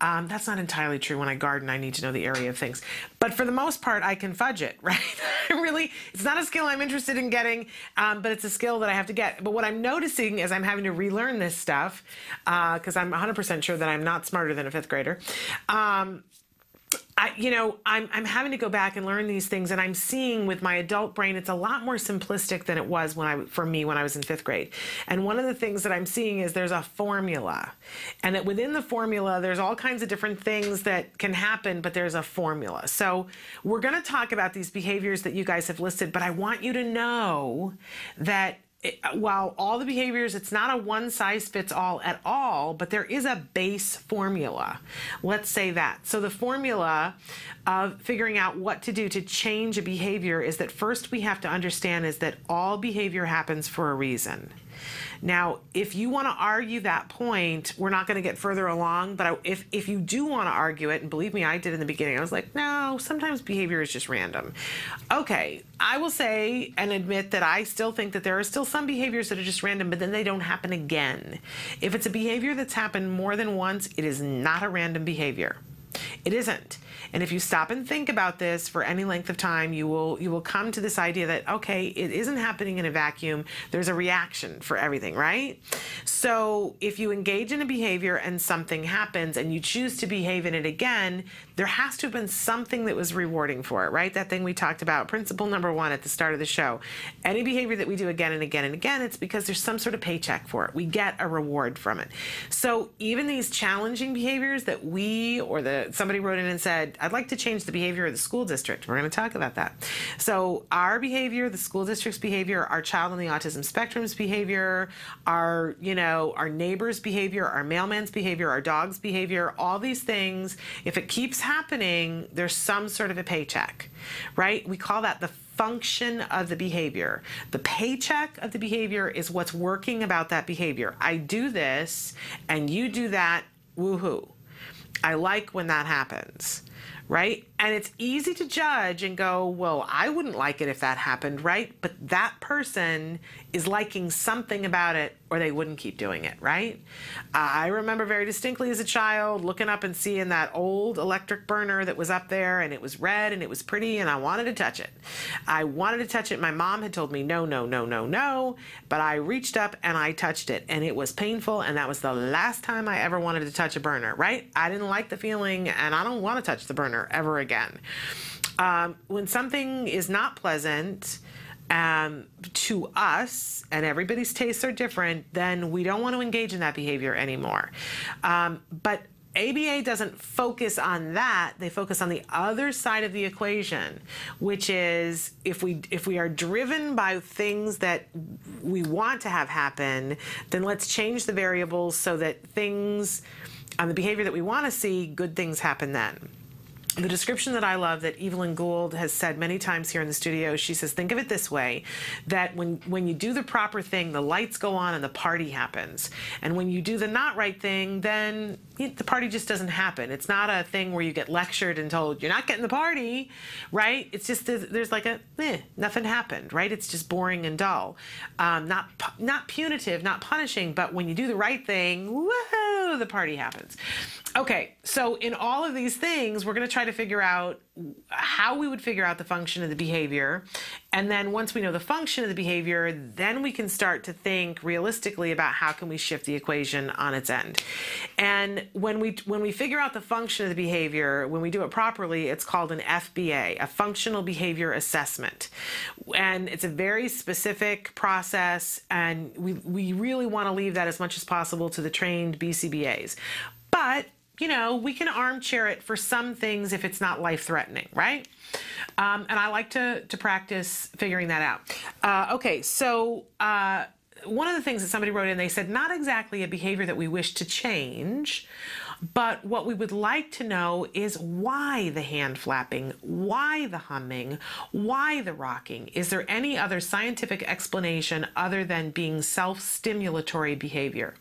Um, that's not entirely true. When I garden, I need to know the area of things. But for the most part, I can fudge it, right? really, it's not a skill I'm interested in getting, um, but it's a skill that I have to get. But what I'm noticing is I'm having to relearn this stuff because uh, I'm 100% sure that I'm not smarter than a fifth grader. Um, I, you know, I'm, I'm having to go back and learn these things, and I'm seeing with my adult brain, it's a lot more simplistic than it was when I, for me, when I was in fifth grade. And one of the things that I'm seeing is there's a formula, and that within the formula, there's all kinds of different things that can happen, but there's a formula. So we're going to talk about these behaviors that you guys have listed, but I want you to know that it, while all the behaviors, it's not a one size fits all at all, but there is a base formula. Let's say that. So, the formula of figuring out what to do to change a behavior is that first we have to understand is that all behavior happens for a reason. Now, if you want to argue that point, we're not going to get further along. But I, if if you do want to argue it, and believe me, I did in the beginning, I was like, no, sometimes behavior is just random. Okay, I will say and admit that I still think that there are still some behaviors that are just random, but then they don't happen again. If it's a behavior that's happened more than once, it is not a random behavior. It isn't. And if you stop and think about this for any length of time, you will you will come to this idea that okay, it isn't happening in a vacuum. There's a reaction for everything, right? So if you engage in a behavior and something happens and you choose to behave in it again, there has to have been something that was rewarding for it, right? That thing we talked about, principle number 1 at the start of the show. Any behavior that we do again and again and again, it's because there's some sort of paycheck for it. We get a reward from it. So even these challenging behaviors that we or the somebody wrote in and said, I'd like to change the behavior of the school district. We're going to talk about that. So, our behavior, the school district's behavior, our child on the autism spectrum's behavior, our, you know, our neighbor's behavior, our mailman's behavior, our dog's behavior, all these things, if it keeps happening, there's some sort of a paycheck, right? We call that the function of the behavior. The paycheck of the behavior is what's working about that behavior. I do this and you do that, woohoo. I like when that happens right? And it's easy to judge and go, well, I wouldn't like it if that happened, right? But that person is liking something about it or they wouldn't keep doing it, right? I remember very distinctly as a child looking up and seeing that old electric burner that was up there and it was red and it was pretty and I wanted to touch it. I wanted to touch it. My mom had told me no, no, no, no, no, but I reached up and I touched it and it was painful and that was the last time I ever wanted to touch a burner, right? I didn't like the feeling and I don't want to touch the burner ever again. Um, when something is not pleasant, um, to us, and everybody's tastes are different, then we don't want to engage in that behavior anymore. Um, but ABA doesn't focus on that. They focus on the other side of the equation, which is if we if we are driven by things that we want to have happen, then let's change the variables so that things on the behavior that we want to see, good things happen then the description that I love that Evelyn Gould has said many times here in the studio, she says, think of it this way, that when, when you do the proper thing, the lights go on and the party happens. And when you do the not right thing, then the party just doesn't happen. It's not a thing where you get lectured and told, you're not getting the party, right? It's just, there's like a, eh, nothing happened, right? It's just boring and dull. Um, not, not punitive, not punishing, but when you do the right thing, woohoo, the party happens. Okay, so in all of these things, we're going to try to figure out how we would figure out the function of the behavior. And then once we know the function of the behavior, then we can start to think realistically about how can we shift the equation on its end. And when we when we figure out the function of the behavior, when we do it properly, it's called an FBA, a functional behavior assessment. And it's a very specific process and we we really want to leave that as much as possible to the trained BCBAs. But you know, we can armchair it for some things if it's not life threatening, right? Um, and I like to, to practice figuring that out. Uh, okay, so uh, one of the things that somebody wrote in, they said, not exactly a behavior that we wish to change, but what we would like to know is why the hand flapping, why the humming, why the rocking. Is there any other scientific explanation other than being self stimulatory behavior?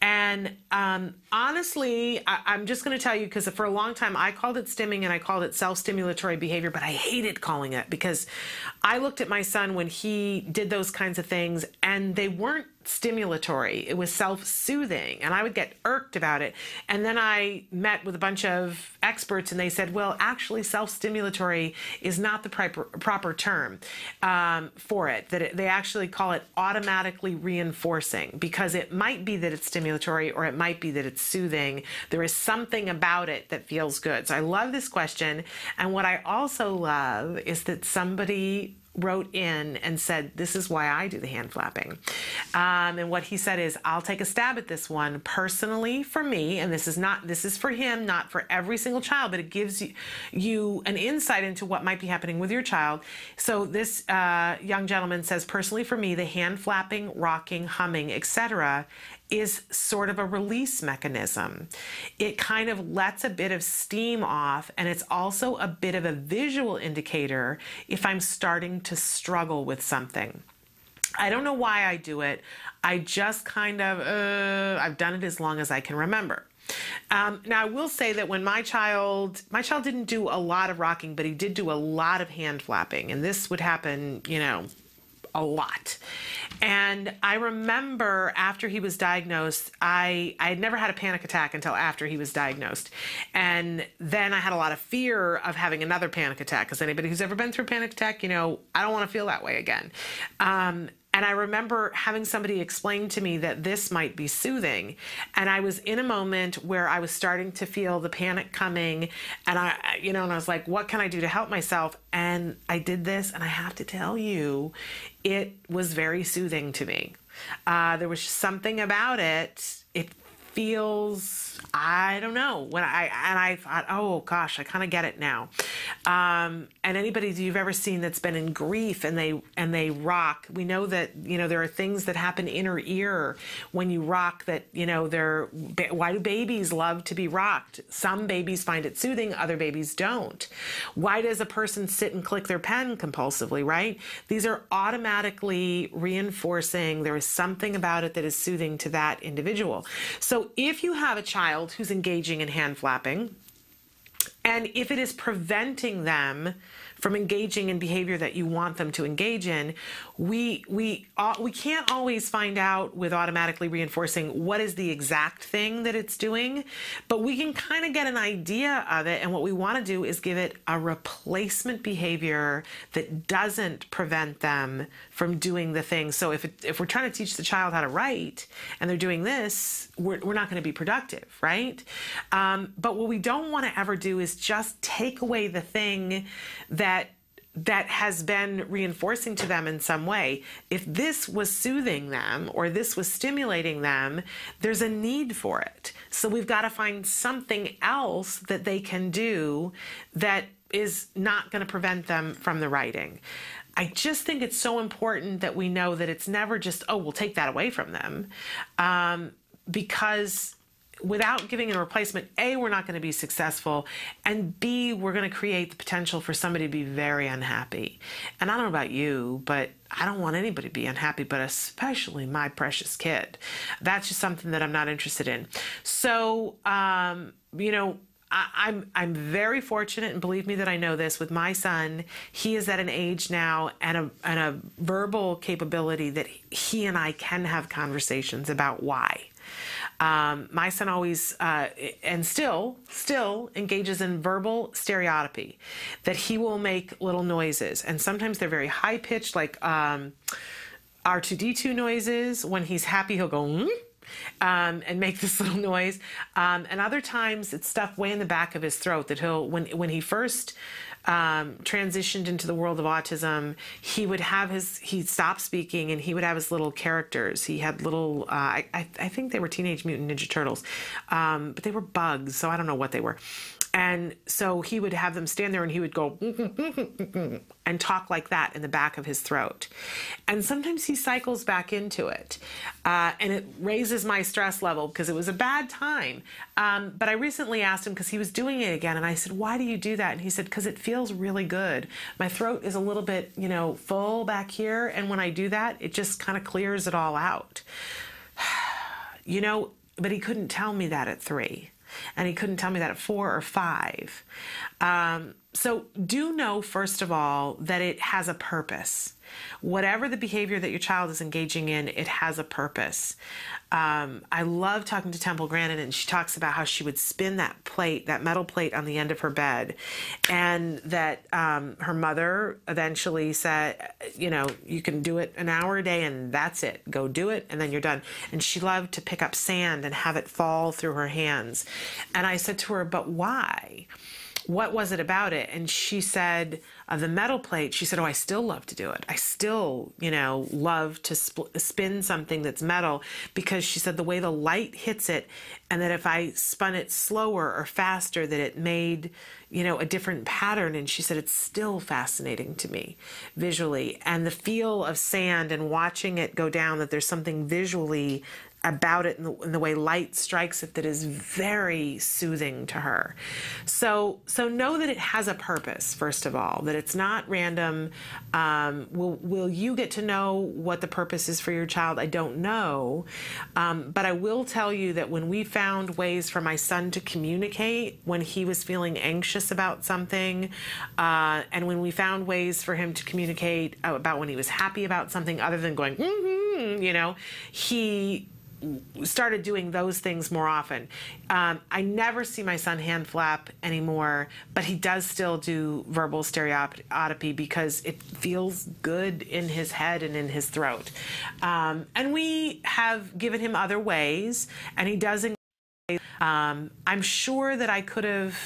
And um, honestly, I, am just going to tell you because for a long time I called it stimming and I called it self stimulatory behavior, but I hated calling it because I looked at my son when he did those kinds of things and they weren't stimulatory. It was self soothing. And I would get irked about it. And then I met with a bunch of experts and they said, well, actually, self stimulatory is not the proper, proper term um, for it, that it, they actually call it automatically reinforcing because it might be that it's stimulatory or it might be that it's soothing. There is something about it that feels good. So I love this question. And what I also love is that somebody wrote in and said, This is why I do the hand flapping. Um, and what he said is, I'll take a stab at this one personally for me. And this is not, this is for him, not for every single child, but it gives you, you an insight into what might be happening with your child. So this uh, young gentleman says, Personally for me, the hand flapping, rocking, humming, etc is sort of a release mechanism. It kind of lets a bit of steam off, and it's also a bit of a visual indicator if I'm starting to struggle with something. I don't know why I do it. I just kind of, uh, I've done it as long as I can remember. Um, now I will say that when my child, my child didn't do a lot of rocking, but he did do a lot of hand flapping, and this would happen, you know, a lot. And I remember after he was diagnosed, I I had never had a panic attack until after he was diagnosed. And then I had a lot of fear of having another panic attack because anybody who's ever been through a panic attack, you know, I don't want to feel that way again. Um, and I remember having somebody explain to me that this might be soothing. And I was in a moment where I was starting to feel the panic coming. And I, you know, and I was like, what can I do to help myself? And I did this. And I have to tell you, it was very soothing to me. Uh, there was something about it. It feels I don't know. When I and I thought oh gosh I kind of get it now. Um, and anybody you've ever seen that's been in grief and they and they rock we know that you know there are things that happen in inner ear when you rock that you know they're why do babies love to be rocked? Some babies find it soothing other babies don't. Why does a person sit and click their pen compulsively right? These are automatically reinforcing there is something about it that is soothing to that individual. So if you have a child who's engaging in hand flapping, and if it is preventing them from engaging in behavior that you want them to engage in, we we uh, we can't always find out with automatically reinforcing what is the exact thing that it's doing, but we can kind of get an idea of it. And what we want to do is give it a replacement behavior that doesn't prevent them from doing the thing. So if it, if we're trying to teach the child how to write and they're doing this, we're, we're not going to be productive, right? Um, but what we don't want to ever do is just take away the thing that that has been reinforcing to them in some way. If this was soothing them or this was stimulating them, there's a need for it. So we've got to find something else that they can do that is not going to prevent them from the writing. I just think it's so important that we know that it's never just, oh, we'll take that away from them. Um, because without giving a replacement, A, we're not going to be successful, and B, we're going to create the potential for somebody to be very unhappy. And I don't know about you, but I don't want anybody to be unhappy, but especially my precious kid. That's just something that I'm not interested in. So, um, you know, I, am I'm very fortunate, and believe me that I know this. With my son, he is at an age now and a and a verbal capability that he and I can have conversations about why. Um, my son always uh, and still still engages in verbal stereotypy, that he will make little noises, and sometimes they're very high pitched, like um, R2D2 noises. When he's happy, he'll go. Mm? Um, and make this little noise. Um, and other times it's stuff way in the back of his throat that he'll when when he first um, transitioned into the world of autism, he would have his, he'd stop speaking and he would have his little characters. He had little, uh, I, I, think they were Teenage Mutant Ninja Turtles, um, but they were bugs, so I don't know what they were. And so he would have them stand there and he would go and talk like that in the back of his throat. And sometimes he cycles back into it. Uh, and it raises my stress level because it was a bad time. Um, but I recently asked him because he was doing it again. And I said, Why do you do that? And he said, Because it feels really good. My throat is a little bit, you know, full back here. And when I do that, it just kind of clears it all out. you know, but he couldn't tell me that at three and he couldn't tell me that at four or five. Um, so, do know, first of all, that it has a purpose. Whatever the behavior that your child is engaging in, it has a purpose. Um, I love talking to Temple Grandin, and she talks about how she would spin that plate, that metal plate, on the end of her bed, and that um, her mother eventually said, "You know, you can do it an hour a day, and that's it. Go do it, and then you're done." And she loved to pick up sand and have it fall through her hands. And I said to her, "But why?" What was it about it? And she said, uh, the metal plate, she said, oh, I still love to do it. I still, you know, love to sp- spin something that's metal because she said the way the light hits it and that if I spun it slower or faster, that it made, you know, a different pattern. And she said, it's still fascinating to me visually. And the feel of sand and watching it go down, that there's something visually about it in the, in the, way light strikes it that is very soothing to her. So so know that it has a purpose first of all, that it's not random. Um, will will you get to know what the purpose is for your child? I don't know, um, but I will tell you that when we found ways for my son to communicate when he was feeling anxious about something, uh, and when we found ways for him to communicate about when he was happy about something other than going, mm-hmm, you know, he started doing those things more often. Um, I never see my son hand flap anymore, but he does still do verbal stereotypy because it feels good in his head and in his throat. Um, and we have given him other ways, and he does. Um, I'm sure that I could have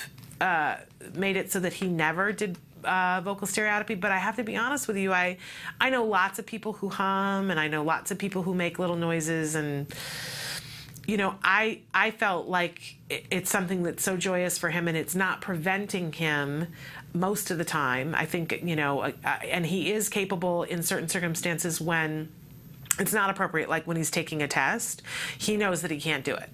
uh, made it so that he never did uh, vocal stereotypy, but I have to be honest with you. I I know lots of people who hum, and I know lots of people who make little noises, and you know, I I felt like it's something that's so joyous for him, and it's not preventing him most of the time. I think you know, uh and he is capable in certain circumstances when it's not appropriate, like when he's taking a test. He knows that he can't do it,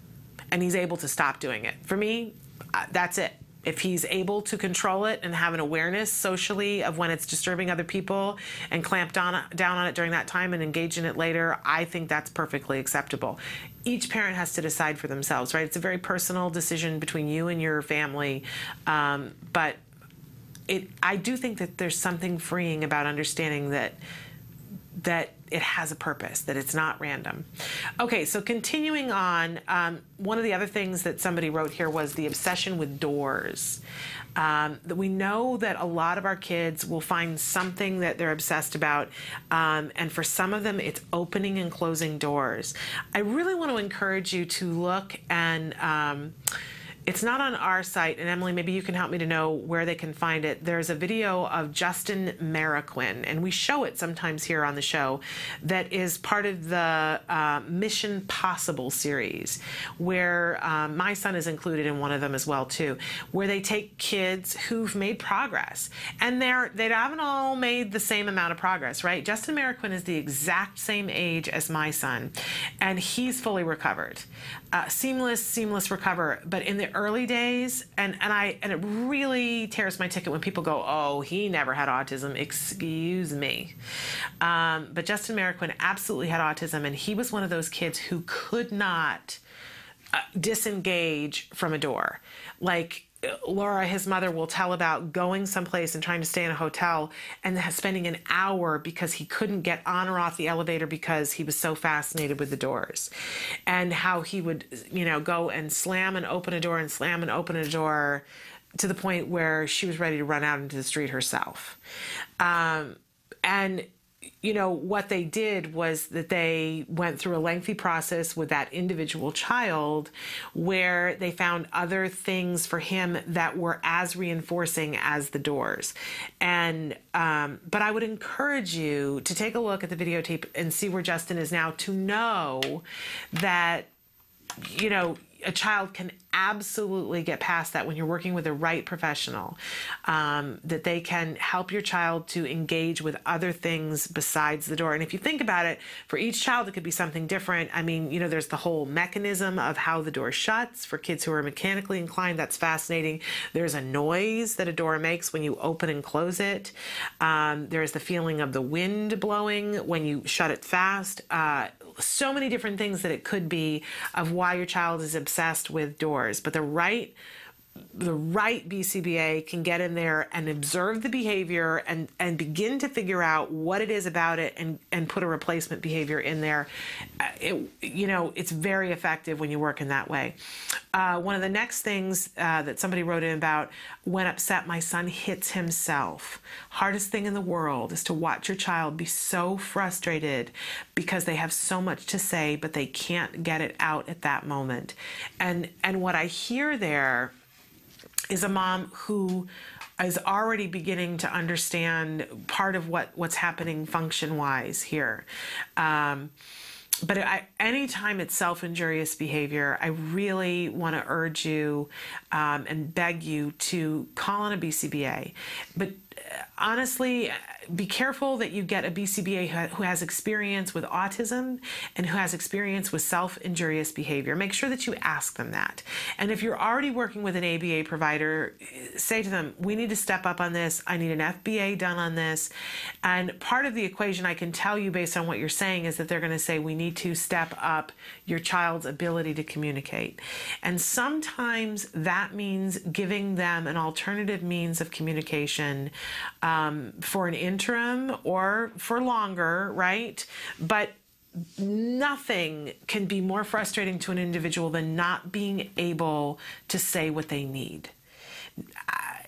and he's able to stop doing it. For me, uh, that's it if he's able to control it and have an awareness socially of when it's disturbing other people and clamp down, down on it during that time and engage in it later, I think that's perfectly acceptable. Each parent has to decide for themselves, right? It's a very personal decision between you and your family. Um, but it, I do think that there's something freeing about understanding that that it has a purpose, that it's not random. Okay, so continuing on, um, one of the other things that somebody wrote here was the obsession with doors. Um, we know that a lot of our kids will find something that they're obsessed about, um, and for some of them, it's opening and closing doors. I really want to encourage you to look and um, it's not on our site, and Emily, maybe you can help me to know where they can find it. There's a video of Justin Marroquin, and we show it sometimes here on the show, that is part of the uh, Mission Possible series, where um, my son is included in one of them as well too, where they take kids who've made progress, and they're they haven't all made the same amount of progress, right? Justin Marroquin is the exact same age as my son, and he's fully recovered, uh, seamless, seamless recover, but in the early days, and and I and it really tears my ticket when people go, "Oh, he never had autism." Excuse me, um, but Justin Marroquin absolutely had autism, and he was one of those kids who could not uh, disengage from a door, like Laura, his mother, will tell about going someplace and trying to stay in a hotel and spending an hour because he couldn't get on or off the elevator because he was so fascinated with the doors. And how he would, you know, go and slam and open a door and slam and open a door to the point where she was ready to run out into the street herself. Um, and you know, what they did was that they went through a lengthy process with that individual child where they found other things for him that were as reinforcing as the doors. And, um, but I would encourage you to take a look at the videotape and see where Justin is now to know that, you know, a child can absolutely get past that when you're working with the right professional. Um, that they can help your child to engage with other things besides the door. And if you think about it, for each child, it could be something different. I mean, you know, there's the whole mechanism of how the door shuts. For kids who are mechanically inclined, that's fascinating. There's a noise that a door makes when you open and close it. Um, there's the feeling of the wind blowing when you shut it fast. Uh, so many different things that it could be of why your child is obsessed with doors. But the right the right BCBA can get in there and observe the behavior and, and begin to figure out what it is about it and, and put a replacement behavior in there. Uh, it, you know, it's very effective when you work in that way. Uh, one of the next things uh, that somebody wrote in about when upset, my son hits himself. Hardest thing in the world is to watch your child be so frustrated because they have so much to say, but they can't get it out at that moment. And, and what I hear there is a mom who is already beginning to understand part of what what's happening function wise here. Um, but I, anytime it's self-injurious behavior, I really want to urge you um, and beg you to call on a BCBA. But honestly, be careful that you get a BCBA who- has experience with autism and who has experience with self injurious behavior. Make sure that you ask them that. And if you're already working with an ABA provider, say to them, We need to step up on this. I need an FBA done on this. And part of the equation I can tell you based on what you're saying is that they're going to say, We need to step up your child's ability to communicate. And sometimes that means giving them an alternative means of communication um, for an interim or for longer, right? But nothing can be more frustrating to an individual than not being able to say what they need.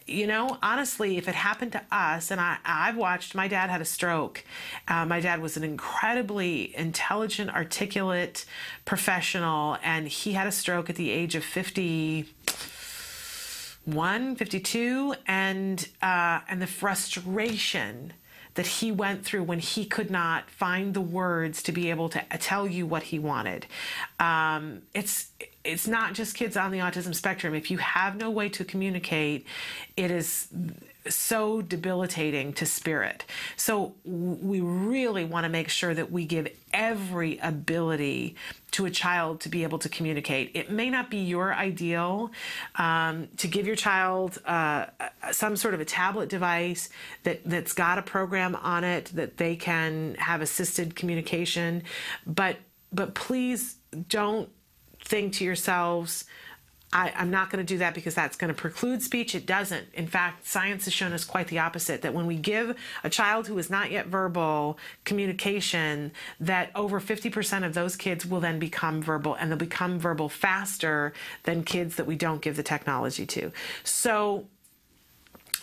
You know, honestly, if it happened to us, and I, I've watched, my dad had a stroke. Uh, my dad was an incredibly intelligent, articulate professional, and he had a stroke at the age of 50 one 52 and uh, and the frustration that he went through when he could not find the words to be able to tell you what he wanted. Um, it's it's not just kids on the autism spectrum. If you have no way to communicate it is so debilitating to spirit. So we really want to make sure that we give every ability to a child to be able to communicate. It may not be your ideal um, to give your child uh, some sort of a tablet device that that's got a program on it that they can have assisted communication, but but please don't think to yourselves. I, I'm not going to do that because that's going to preclude speech. It doesn't. In fact, science has shown us quite the opposite that when we give a child who is not yet verbal communication, that over 50% of those kids will then become verbal and they'll become verbal faster than kids that we don't give the technology to. So,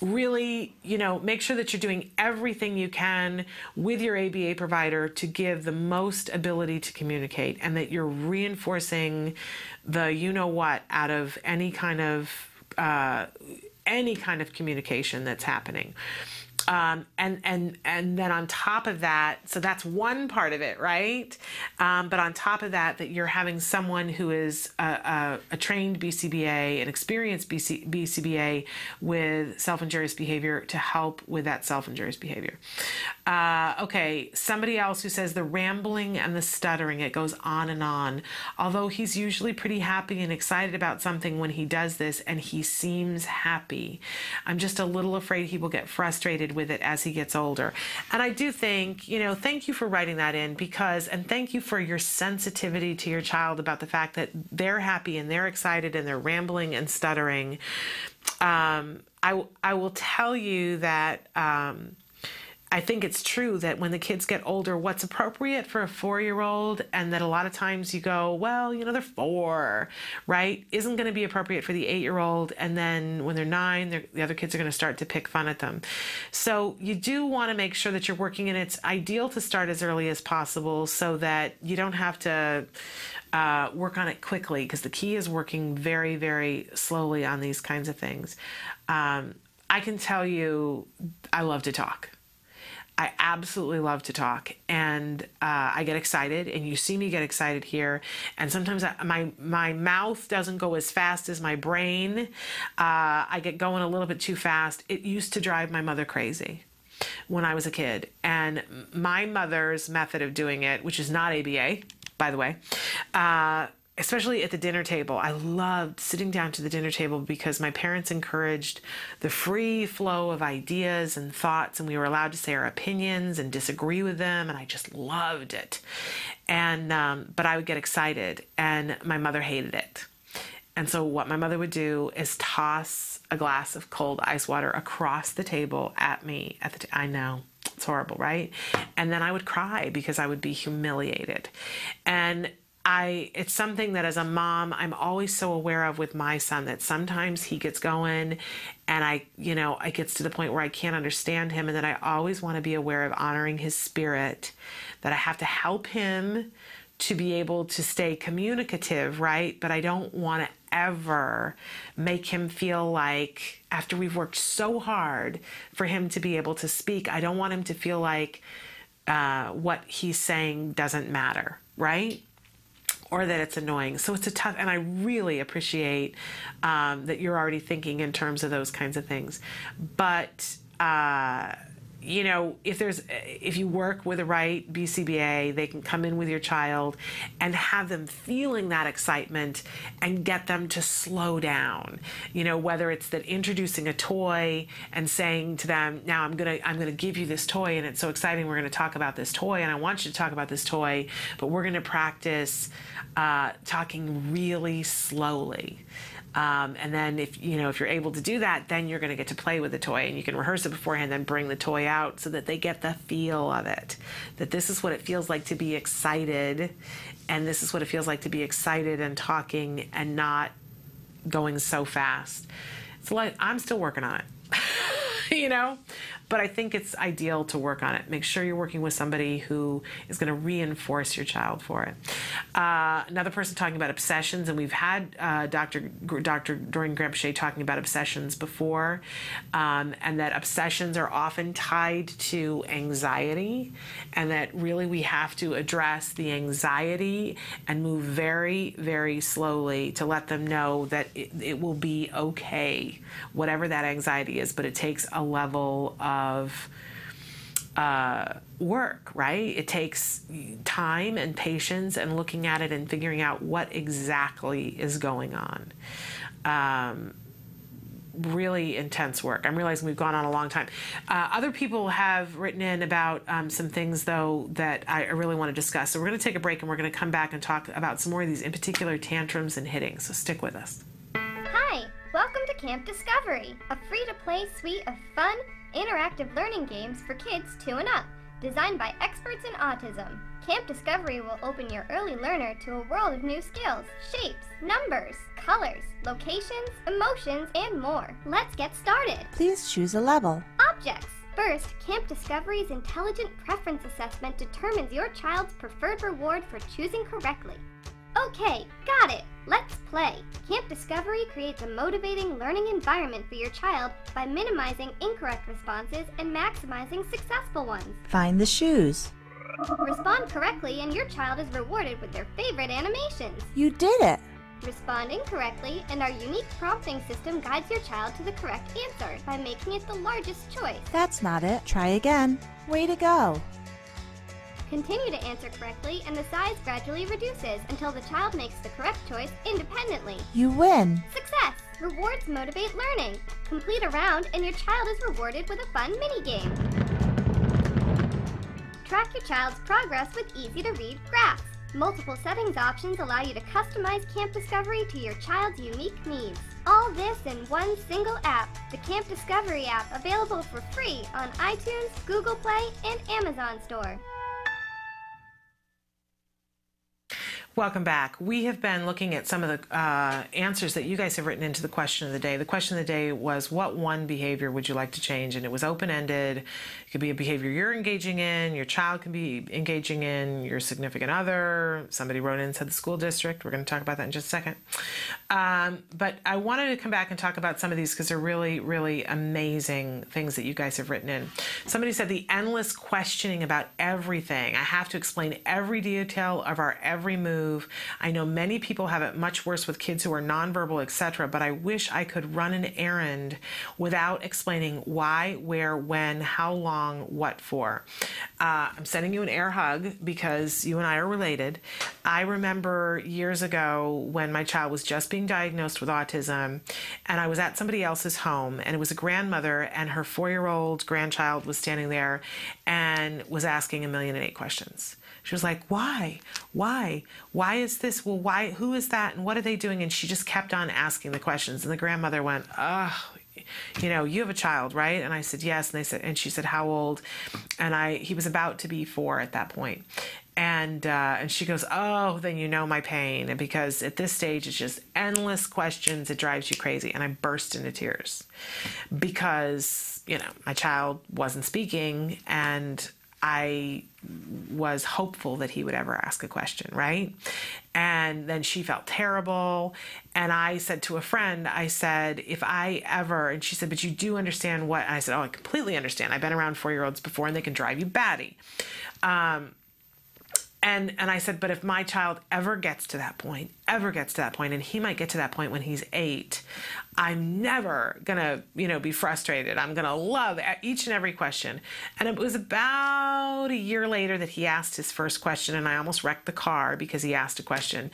really, you know, make sure that you're doing everything you can with your ABA provider to give the most ability to communicate and that you're reinforcing the you know what out of any kind of uh, any kind of communication that's happening. Um, and and and then on top of that, so that's one part of it, right? Um, but on top of that, that you're having someone who is a, a, a trained BCBA, an experienced BC, BCBA with self-injurious behavior to help with that self-injurious behavior. Uh, okay, somebody else who says the rambling and the stuttering, it goes on and on. Although he's usually pretty happy and excited about something when he does this, and he seems happy, I'm just a little afraid he will get frustrated with it as he gets older. And I do think, you know, thank you for writing that in because, and thank you for your sensitivity to your child about the fact that they're happy and they're excited and they're rambling and stuttering. Um, I, I will tell you that. Um, I think it's true that when the kids get older, what's appropriate for a four year old, and that a lot of times you go, well, you know, they're four, right? Isn't going to be appropriate for the eight year old. And then when they're nine, they're, the other kids are going to start to pick fun at them. So you do want to make sure that you're working, and it's ideal to start as early as possible so that you don't have to uh, work on it quickly because the key is working very, very slowly on these kinds of things. Um, I can tell you, I love to talk. I absolutely love to talk, and uh, I get excited, and you see me get excited here. And sometimes I, my my mouth doesn't go as fast as my brain. Uh, I get going a little bit too fast. It used to drive my mother crazy when I was a kid, and my mother's method of doing it, which is not ABA, by the way. Uh, especially at the dinner table. I loved sitting down to the dinner table because my parents encouraged the free flow of ideas and thoughts, and we were allowed to say our opinions and disagree with them, and I just loved it. And um, but I would get excited, and my mother hated it. And so what my mother would do is toss a glass of cold ice water across the table at me. At the t- I know it's horrible, right? And then I would cry because I would be humiliated, and I it's something that as a mom I'm always so aware of with my son that sometimes he gets going and I you know it gets to the point where I can't understand him and that I always want to be aware of honoring his spirit that I have to help him to be able to stay communicative right? But I don't want to ever make him feel like after we've worked so hard for him to be able to speak I don't want him to feel like uh, what he's saying doesn't matter right or that it's annoying. So it's a tough, and I really appreciate um, that you're already thinking in terms of those kinds of things. But uh, you know, if there's if you work with the right BCBA, they can come in with your child and have them feeling that excitement and get them to slow down. You know, whether it's that introducing a toy and saying to them, "Now I'm going to I'm going to give you this toy and it's so exciting. We're going to talk about this toy and I want you to talk about this toy, but we're going to practice uh, talking really slowly." Um, and then if you know if you're able to do that, then you're going to get to play with the toy, and you can rehearse it beforehand, then bring the toy out so that they get the feel of it. That this is what it feels like to be excited, and this is what it feels like to be excited and talking and not going so fast. It's like I'm still working on it, you know, but I think it's ideal to work on it. Make sure you're working with somebody who is going to reinforce your child for it. Uh, another person talking about obsessions, and we've had uh, Dr. Dr. Doreen Granpeesheh talking about obsessions before, um, and that obsessions are often tied to anxiety, and that really we have to address the anxiety and move very, very slowly to let them know that it, it will be okay, whatever that anxiety is, but it takes a level of of uh, work, right? It takes time and patience and looking at it and figuring out what exactly is going on. Um, really intense work. I'm realizing we've gone on a long time. Uh, other people have written in about um, some things, though, that I really want to discuss. So we're going to take a break and we're going to come back and talk about some more of these, in particular, tantrums and hitting. So stick with us. Hi, welcome to Camp Discovery, a free to play suite of fun, interactive learning games for kids 2 and up, designed by experts in autism. Camp Discovery will open your early learner to a world of new skills, shapes, numbers, colors, locations, emotions, and more. Let's get started. Please choose a level. Objects. First, Camp Discovery's intelligent preference assessment determines your child's preferred reward for choosing correctly. Okay, got it. Let's play. Camp Discovery creates a motivating learning environment for your child by minimizing incorrect responses and maximizing successful ones. Find the shoes. Respond correctly and your child is rewarded with their favorite animations. You did it. Respond incorrectly and our unique prompting system guides your child to the correct answer by making it the largest choice. That's not it. Try again. Way to go. Continue to answer correctly, and the size gradually reduces until the child makes the correct choice independently. You win. Success! Rewards motivate learning. Complete a round, and your child is rewarded with a fun mini game. Track your child's progress with easy to read graphs. Multiple settings options allow you to customize Camp Discovery to your child's unique needs. All this in one single app, the Camp Discovery app, available for free on iTunes, Google Play, and Amazon Store. Welcome back. We have been looking at some of the uh, answers that you guys have written into the question of the day. The question of the day was, What one behavior would you like to change? And it was open ended. It could be a behavior you're engaging in, your child can be engaging in, your significant other. Somebody wrote in said the school district. We're going to talk about that in just a second. Um, but I wanted to come back and talk about some of these because they're really, really amazing things that you guys have written in. Somebody said the endless questioning about everything. I have to explain every detail of our every move. I know many people have it much worse with kids who are nonverbal, etc., but I wish I could run an errand without explaining why, where, when, how long, what for. Uh, I'm sending you an air hug because you and I are related. I remember years ago when my child was just being diagnosed with autism, and I was at somebody else's home, and it was a grandmother, and her four year old grandchild was standing there and was asking a million and eight questions. She was like, "Why? Why? Why is this? Well, why? Who is that? And what are they doing?" And she just kept on asking the questions. And the grandmother went, "Oh, you know, you have a child, right?" And I said, "Yes." And they said, and she said, "How old?" And I, he was about to be four at that point. And uh, and she goes, "Oh, then you know my pain." And because at this stage it's just endless questions. It drives you crazy. And I burst into tears because you know my child wasn't speaking and I was hopeful that he would ever ask a question, right? And then she felt terrible. And I said to a friend, I said, if I ever, and she said, but you do understand what? And I said, oh, I completely understand. I've been around four year olds before and they can drive you batty. Um, and, and I said, but if my child ever gets to that point, ever gets to that point, and he might get to that point when he's eight, I'm never gonna, you know, be frustrated. I'm gonna love each and every question. And it was about a year later that he asked his first question, and I almost wrecked the car because he asked a question.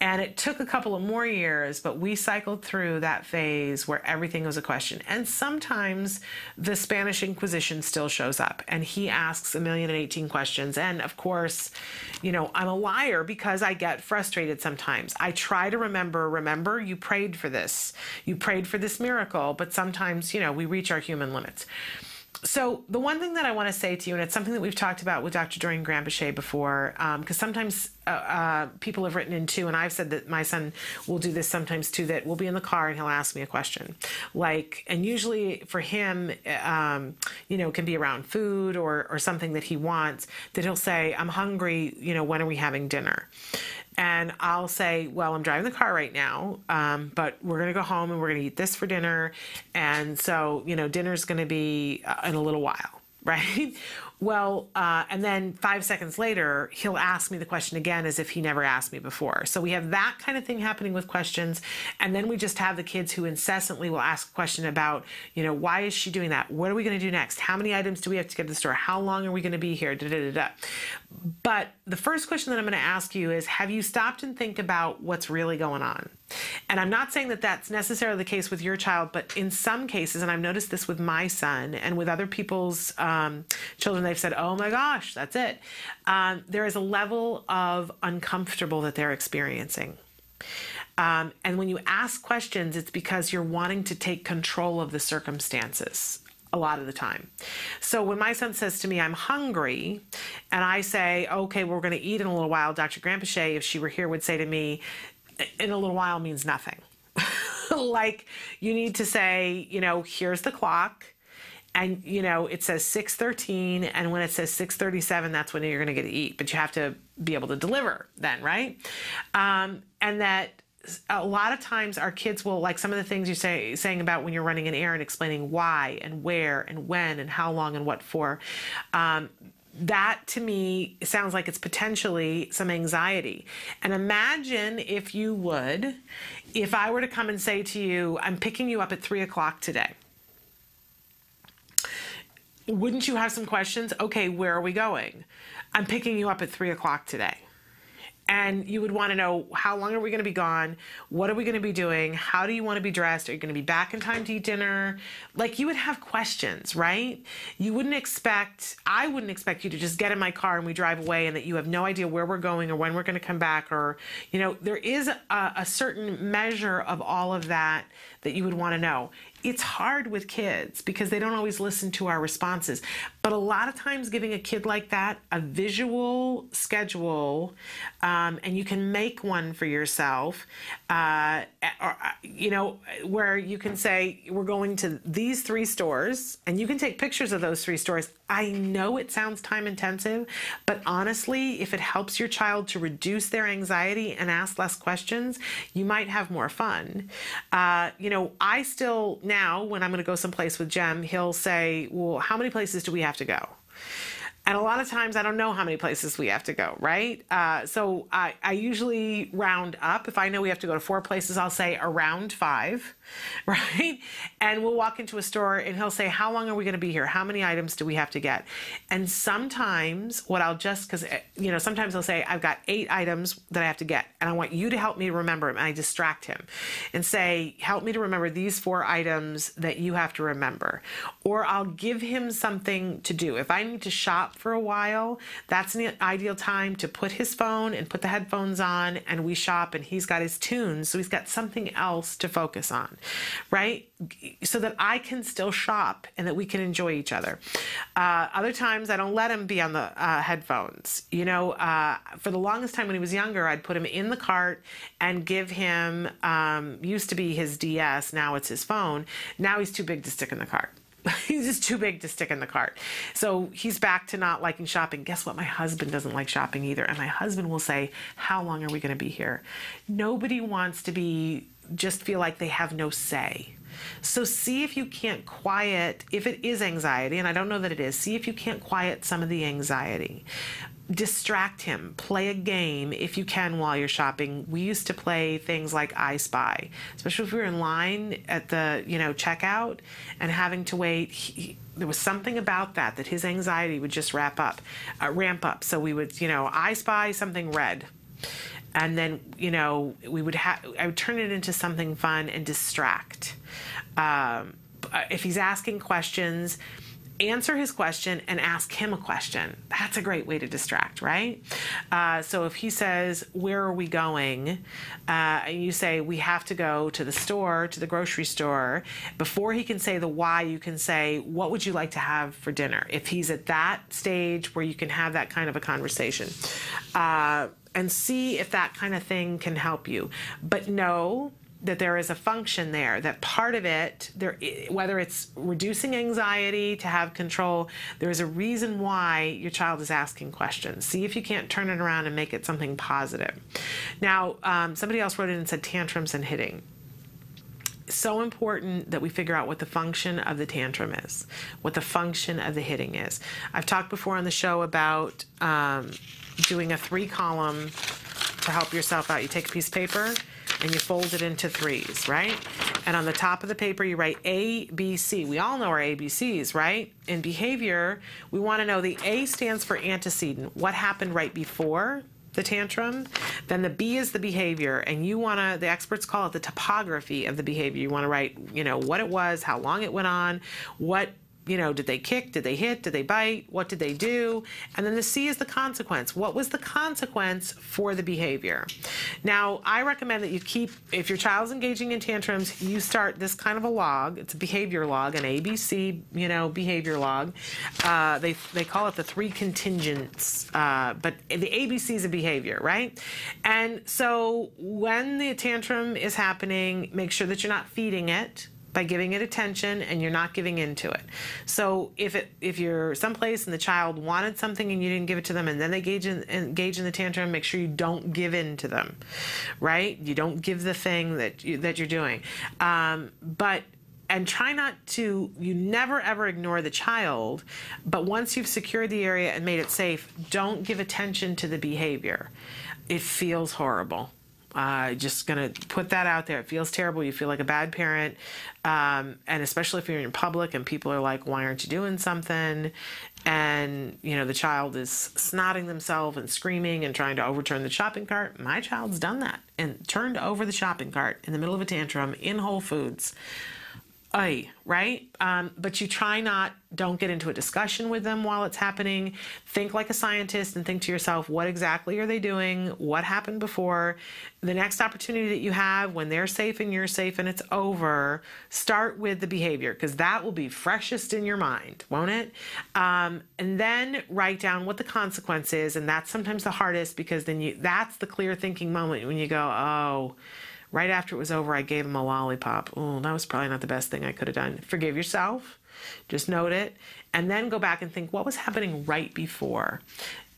And it took a couple of more years, but we cycled through that phase where everything was a question. And sometimes the Spanish Inquisition still shows up, and he asks a million and eighteen questions. And of course, you know, I'm a liar because I get frustrated sometimes. I try to remember, remember, you prayed for this. You prayed for this miracle, but sometimes, you know, we reach our human limits. So the one thing that I want to say to you, and it's something that we've talked about with Dr. Doreen Granpeesheh before, because um, sometimes uh, uh, people have written in too, and I've said that my son will do this sometimes too. That we'll be in the car and he'll ask me a question, like, and usually for him, um, you know, it can be around food or or something that he wants. That he'll say, "I'm hungry. You know, when are we having dinner?" And I'll say, Well, I'm driving the car right now, um, but we're going to go home and we're going to eat this for dinner. And so, you know, dinner's going to be uh, in a little while, right? Well, uh, and then five seconds later, he'll ask me the question again as if he never asked me before. So we have that kind of thing happening with questions. And then we just have the kids who incessantly will ask a question about, you know, why is she doing that? What are we going to do next? How many items do we have to get to the store? How long are we going to be here? Da, da, da. But the first question that I'm going to ask you is Have you stopped and think about what's really going on? And I'm not saying that that's necessarily the case with your child, but in some cases, and I've noticed this with my son and with other people's um, children, they've said, oh my gosh, that's it. Um, there is a level of uncomfortable that they're experiencing. Um, and when you ask questions, it's because you're wanting to take control of the circumstances a lot of the time. So when my son says to me, I'm hungry, and I say, okay, we're going to eat in a little while, Dr. Granpeesheh, if she were here, would say to me, in a little while means nothing. like you need to say, you know, here's the clock and you know it says 613 and when it says 637 that's when you're going to get to eat but you have to be able to deliver then right um, and that a lot of times our kids will like some of the things you say saying about when you're running an errand explaining why and where and when and how long and what for um, that to me sounds like it's potentially some anxiety. And imagine if you would, if I were to come and say to you, I'm picking you up at three o'clock today. Wouldn't you have some questions? Okay, where are we going? I'm picking you up at three o'clock today. And you would want to know how long are we going to be gone? What are we going to be doing? How do you want to be dressed? Are you going to be back in time to eat dinner? Like you would have questions right? You wouldn't expect i wouldn't expect you to just get in my car and we drive away and that you have no idea where we're going or when we're going to come back or you know there is a, a certain measure of all of that that you would want to know it's hard with kids because they don't always listen to our responses. But a lot of times, giving a kid like that a visual schedule, um, and you can make one for yourself, uh, or, uh, you know, where you can say, We're going to these three stores, and you can take pictures of those three stores. I know it sounds time intensive, but honestly, if it helps your child to reduce their anxiety and ask less questions, you might have more fun. Uh, you know, I still now, when I'm going to go someplace with Jem, he'll say, Well, how many places do we have to go? And a lot of times I don't know how many places we have to go, right? Uh, so I, I usually round up. If I know we have to go to four places, I'll say around five, right? And we'll walk into a store and he'll say, How long are we going to be here? How many items do we have to get? And sometimes what I'll just, because, eh, you know, sometimes he'll say, I've got eight items that I have to get, and I want you to help me remember them. And I distract him and say, Help me to remember these four items that you have to remember. Or I'll give him something to do. If I need to shop, for a while, that's an ideal time to put his phone and put the headphones on and we shop and he's got his tunes. So he's got something else to focus on, right? So that I can still shop and that we can enjoy each other. Uh, other times I don't let him be on the uh, headphones. You know, uh, for the longest time when he was younger, I'd put him in the cart and give him, um, used to be his DS, now it's his phone. Now he's too big to stick in the cart. he's just too big to stick in the cart. So he's back to not liking shopping. Guess what? My husband doesn't like shopping either. And my husband will say, How long are we going to be here? Nobody wants to be just feel like they have no say. So see if you can't quiet, if it is anxiety, and I don't know that it is, see if you can't quiet some of the anxiety. Distract him. Play a game if you can while you're shopping. We used to play things like i spy especially if we were in line at the you know checkout and having to wait. He, there was something about that that his anxiety would just wrap up uh, ramp up. So we would you know i spy something red and then you know we would have i would turn it into something fun and distract um, if he's asking questions answer his question and ask him a question. That's a great way to distract, right? Uh, so if he says, Where are we going? Uh, and you say, We have to go to the store, to the grocery store, before he can say the why, you can say, What would you like to have for dinner? If he's at that stage where you can have that kind of a conversation. Uh, and see if that kind of thing can help you. But know that there is a function there that part of it there whether it's reducing anxiety to have control there's a reason why your child is asking questions see if you can't turn it around and make it something positive now um, somebody else wrote in and said tantrums and hitting so important that we figure out what the function of the tantrum is, what the function of the hitting is. I've talked before on the show about um, doing a three column to help yourself out. You take a piece of paper and you fold it into threes, right? And on the top of the paper, you write A, B, C. We all know our ABCs, right? In behavior, we want to know the A stands for antecedent. What happened right before the tantrum? Then the B is the behavior, and you want to, the experts call it the topography of the behavior. You want to write, you know, what it was, how long it went on, what you know, did they kick? Did they hit? Did they bite? What did they do? And then the C is the consequence. What was the consequence for the behavior? Now, I recommend that you keep, if your child's engaging in tantrums, you start this kind of a log. It's a behavior log, an ABC, you know, behavior log. Uh, they, they call it the three contingents, uh, but the ABC is a behavior, right? And so when the tantrum is happening, make sure that you're not feeding it by giving it attention and you're not giving into it. So if it if you're someplace and the child wanted something and you didn't give it to them and then they engage in, engage in the tantrum, make sure you don't give in to them, right? You don't give the thing that you, that you're doing. Um, but and try not to you never ever ignore the child but once you've secured the area and made it safe don't give attention to the behavior it feels horrible uh, just to put that out there. It feels terrible. You feel like a bad parent. Um, and especially if you're in public and people are like, why aren't you doing something? And, you know, the child is snotting themselves and screaming and trying to overturn the shopping cart. My child's done that and turned over the shopping cart in the middle of a tantrum in Whole Foods. Right? Um, but you try not, don't get into a discussion with them while it's happening. Think like a scientist and think to yourself, what exactly are they doing? What happened before? The next opportunity that you have when they're safe and you're safe and it's over, start with the behavior because that will be freshest in your mind, won't it? Um, and then write down what the consequence is. And that's sometimes the hardest because then you, that's the clear thinking moment when you go, oh, Right after it was over, I gave him a lollipop. Oh, that was probably not the best thing I could have done. Forgive yourself. Just note it. And then go back and think what was happening right before.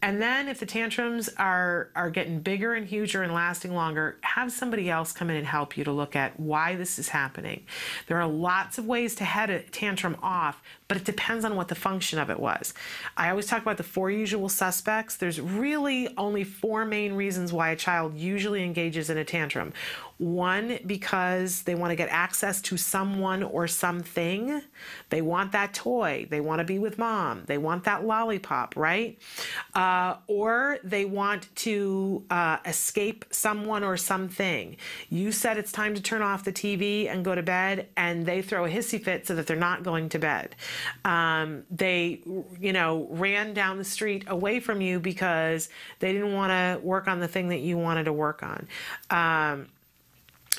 And then if the tantrums are are getting bigger and huger and lasting longer, have somebody else come in and help you to look at why this is happening. There are lots of ways to head a tantrum off, but it depends on what the function of it was. I always talk about the four usual suspects. There's really only four main reasons why a child usually engages in a tantrum. One, because they want to get access to someone or something. They want that toy. They want to be with mom. They want that lollipop, right? Uh, or they want to uh, escape someone or something. You said it's time to turn off the TV and go to bed, and they throw a hissy fit so that they're not going to bed. Um, they, you know, ran down the street away from you because they didn't want to work on the thing that you wanted to work on. Um,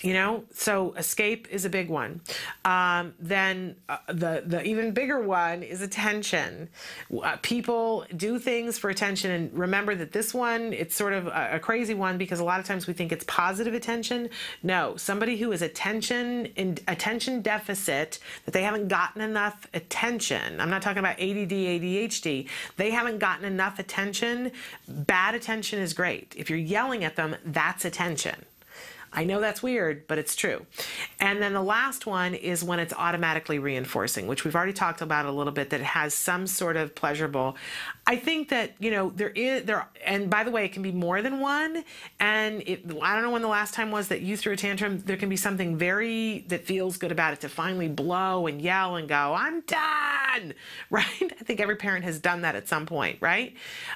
you know? So escape is a big one. Um, then uh, the the even bigger one is attention. Uh, people do things for attention and remember that this one it's sort of a, a, crazy one because a lot of times we think it's positive attention. No somebody who is attention in attention deficit that they haven't gotten enough attention. I'm not talking about add adhd they haven't gotten enough attention. Bad attention is great. If you're yelling at them that's attention I know that's weird, but it's true. And then the last one is when it's automatically reinforcing, which we've already talked about a little bit, that has some sort of pleasurable. I think that, you know, there is, there, and by the way, it can be more than one. And it, I don't know when the last time was that you threw a tantrum. There can be something very, that feels good about it to finally blow and yell and go, I'm done, right? I think every parent has done that at some point, right?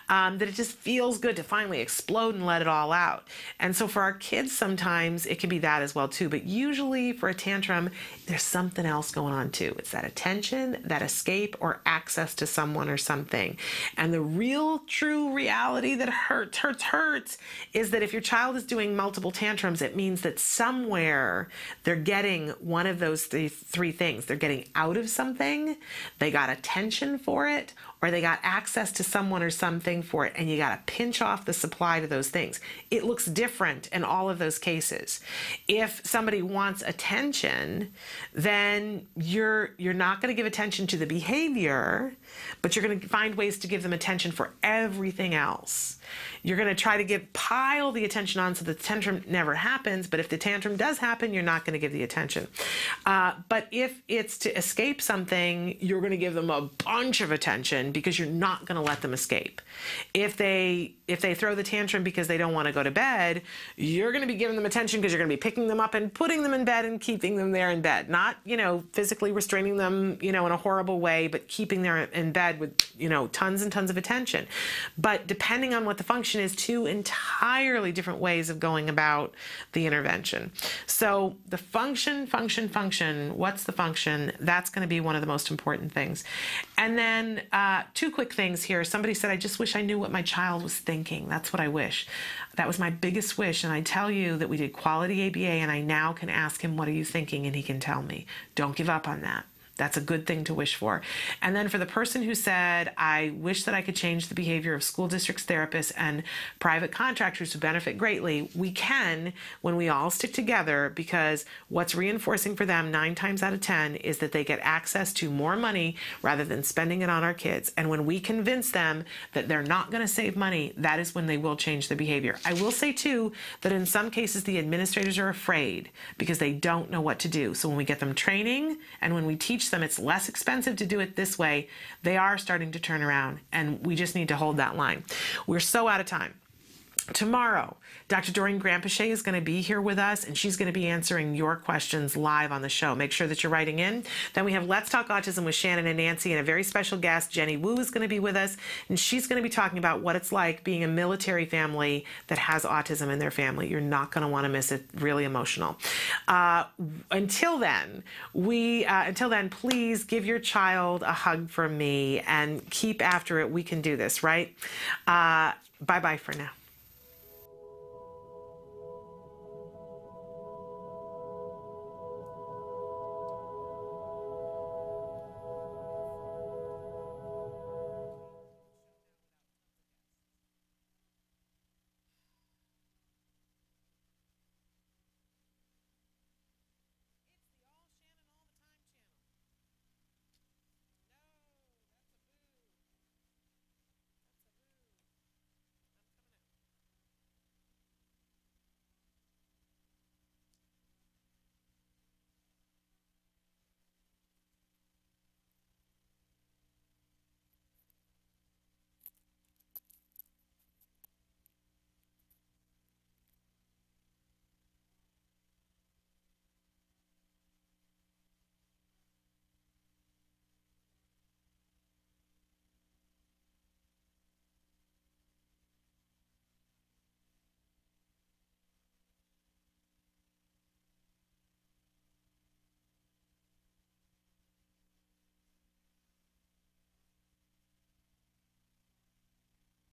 Um, that it just feels good to finally explode and let it all out. And so for our kids, sometimes it can be that as well too. But usually for a tantrum, there's something else going on too. It's that attention, that escape, or access to someone or something. And the real, true reality that hurts, hurts, hurts is that if your child is doing multiple tantrums, it means that somewhere they're getting one of those three, three things. They're getting out of something, they got attention for it, or they got access to someone or something for it, and you got to pinch off the supply to those things. It looks different in all of those cases. If somebody wants attention, then you're you're not going to give attention to the behavior, but you're going to find ways to give them attention for everything else. You're going to try to give pile the attention on so the tantrum never happens. But if the tantrum does happen, you're not going to give the attention. Uh, but if it's to escape something, you're going to give them a bunch of attention because you're not going to let them escape. If they if they throw the tantrum because they don't want to go to bed, you're going to be giving them attention because you're going to be picking them up and putting them in bed and keeping them there in bed. Not you know physically restraining them you know in a horrible way, but keeping them in bed with you know tons and tons of attention. But depending on what the function is, two entirely different ways of going about the intervention. So the function, function, function. What's the function? That's going to be one of the most important things. And then uh, two quick things here. Somebody said, "I just wish I knew what my child was thinking." That's what I wish. That was my biggest wish. And I tell you that we did quality ABA, and I now can ask him, "What are you thinking?" and he can tell me. Don't give up on that. That's a good thing to wish for. And then for the person who said, I wish that I could change the behavior of school districts, therapists, and private contractors who benefit greatly, we can when we all stick together because what's reinforcing for them nine times out of 10 is that they get access to more money rather than spending it on our kids. And when we convince them that they're not going to save money, that is when they will change the behavior. I will say too that in some cases the administrators are afraid because they don't know what to do. So when we get them training and when we teach them it's less expensive to do it this way, they are starting to turn around. And we just need to hold that line. We're so out of time. Tomorrow, Dr. Doreen Granpeesheh is going to be here with us, and she's going to be answering your questions live on the show. Make sure that you're writing in. Then we have Let's Talk Autism with Shannon and Nancy, and a very special guest, Jenny Wu, is going to be with us, and she's going to be talking about what it's like being a military family that has autism in their family. You're not going to want to miss it. Really emotional. Uh, until then, we uh, until then, please give your child a hug from me and keep after it. We can do this, right? Uh, bye bye for now.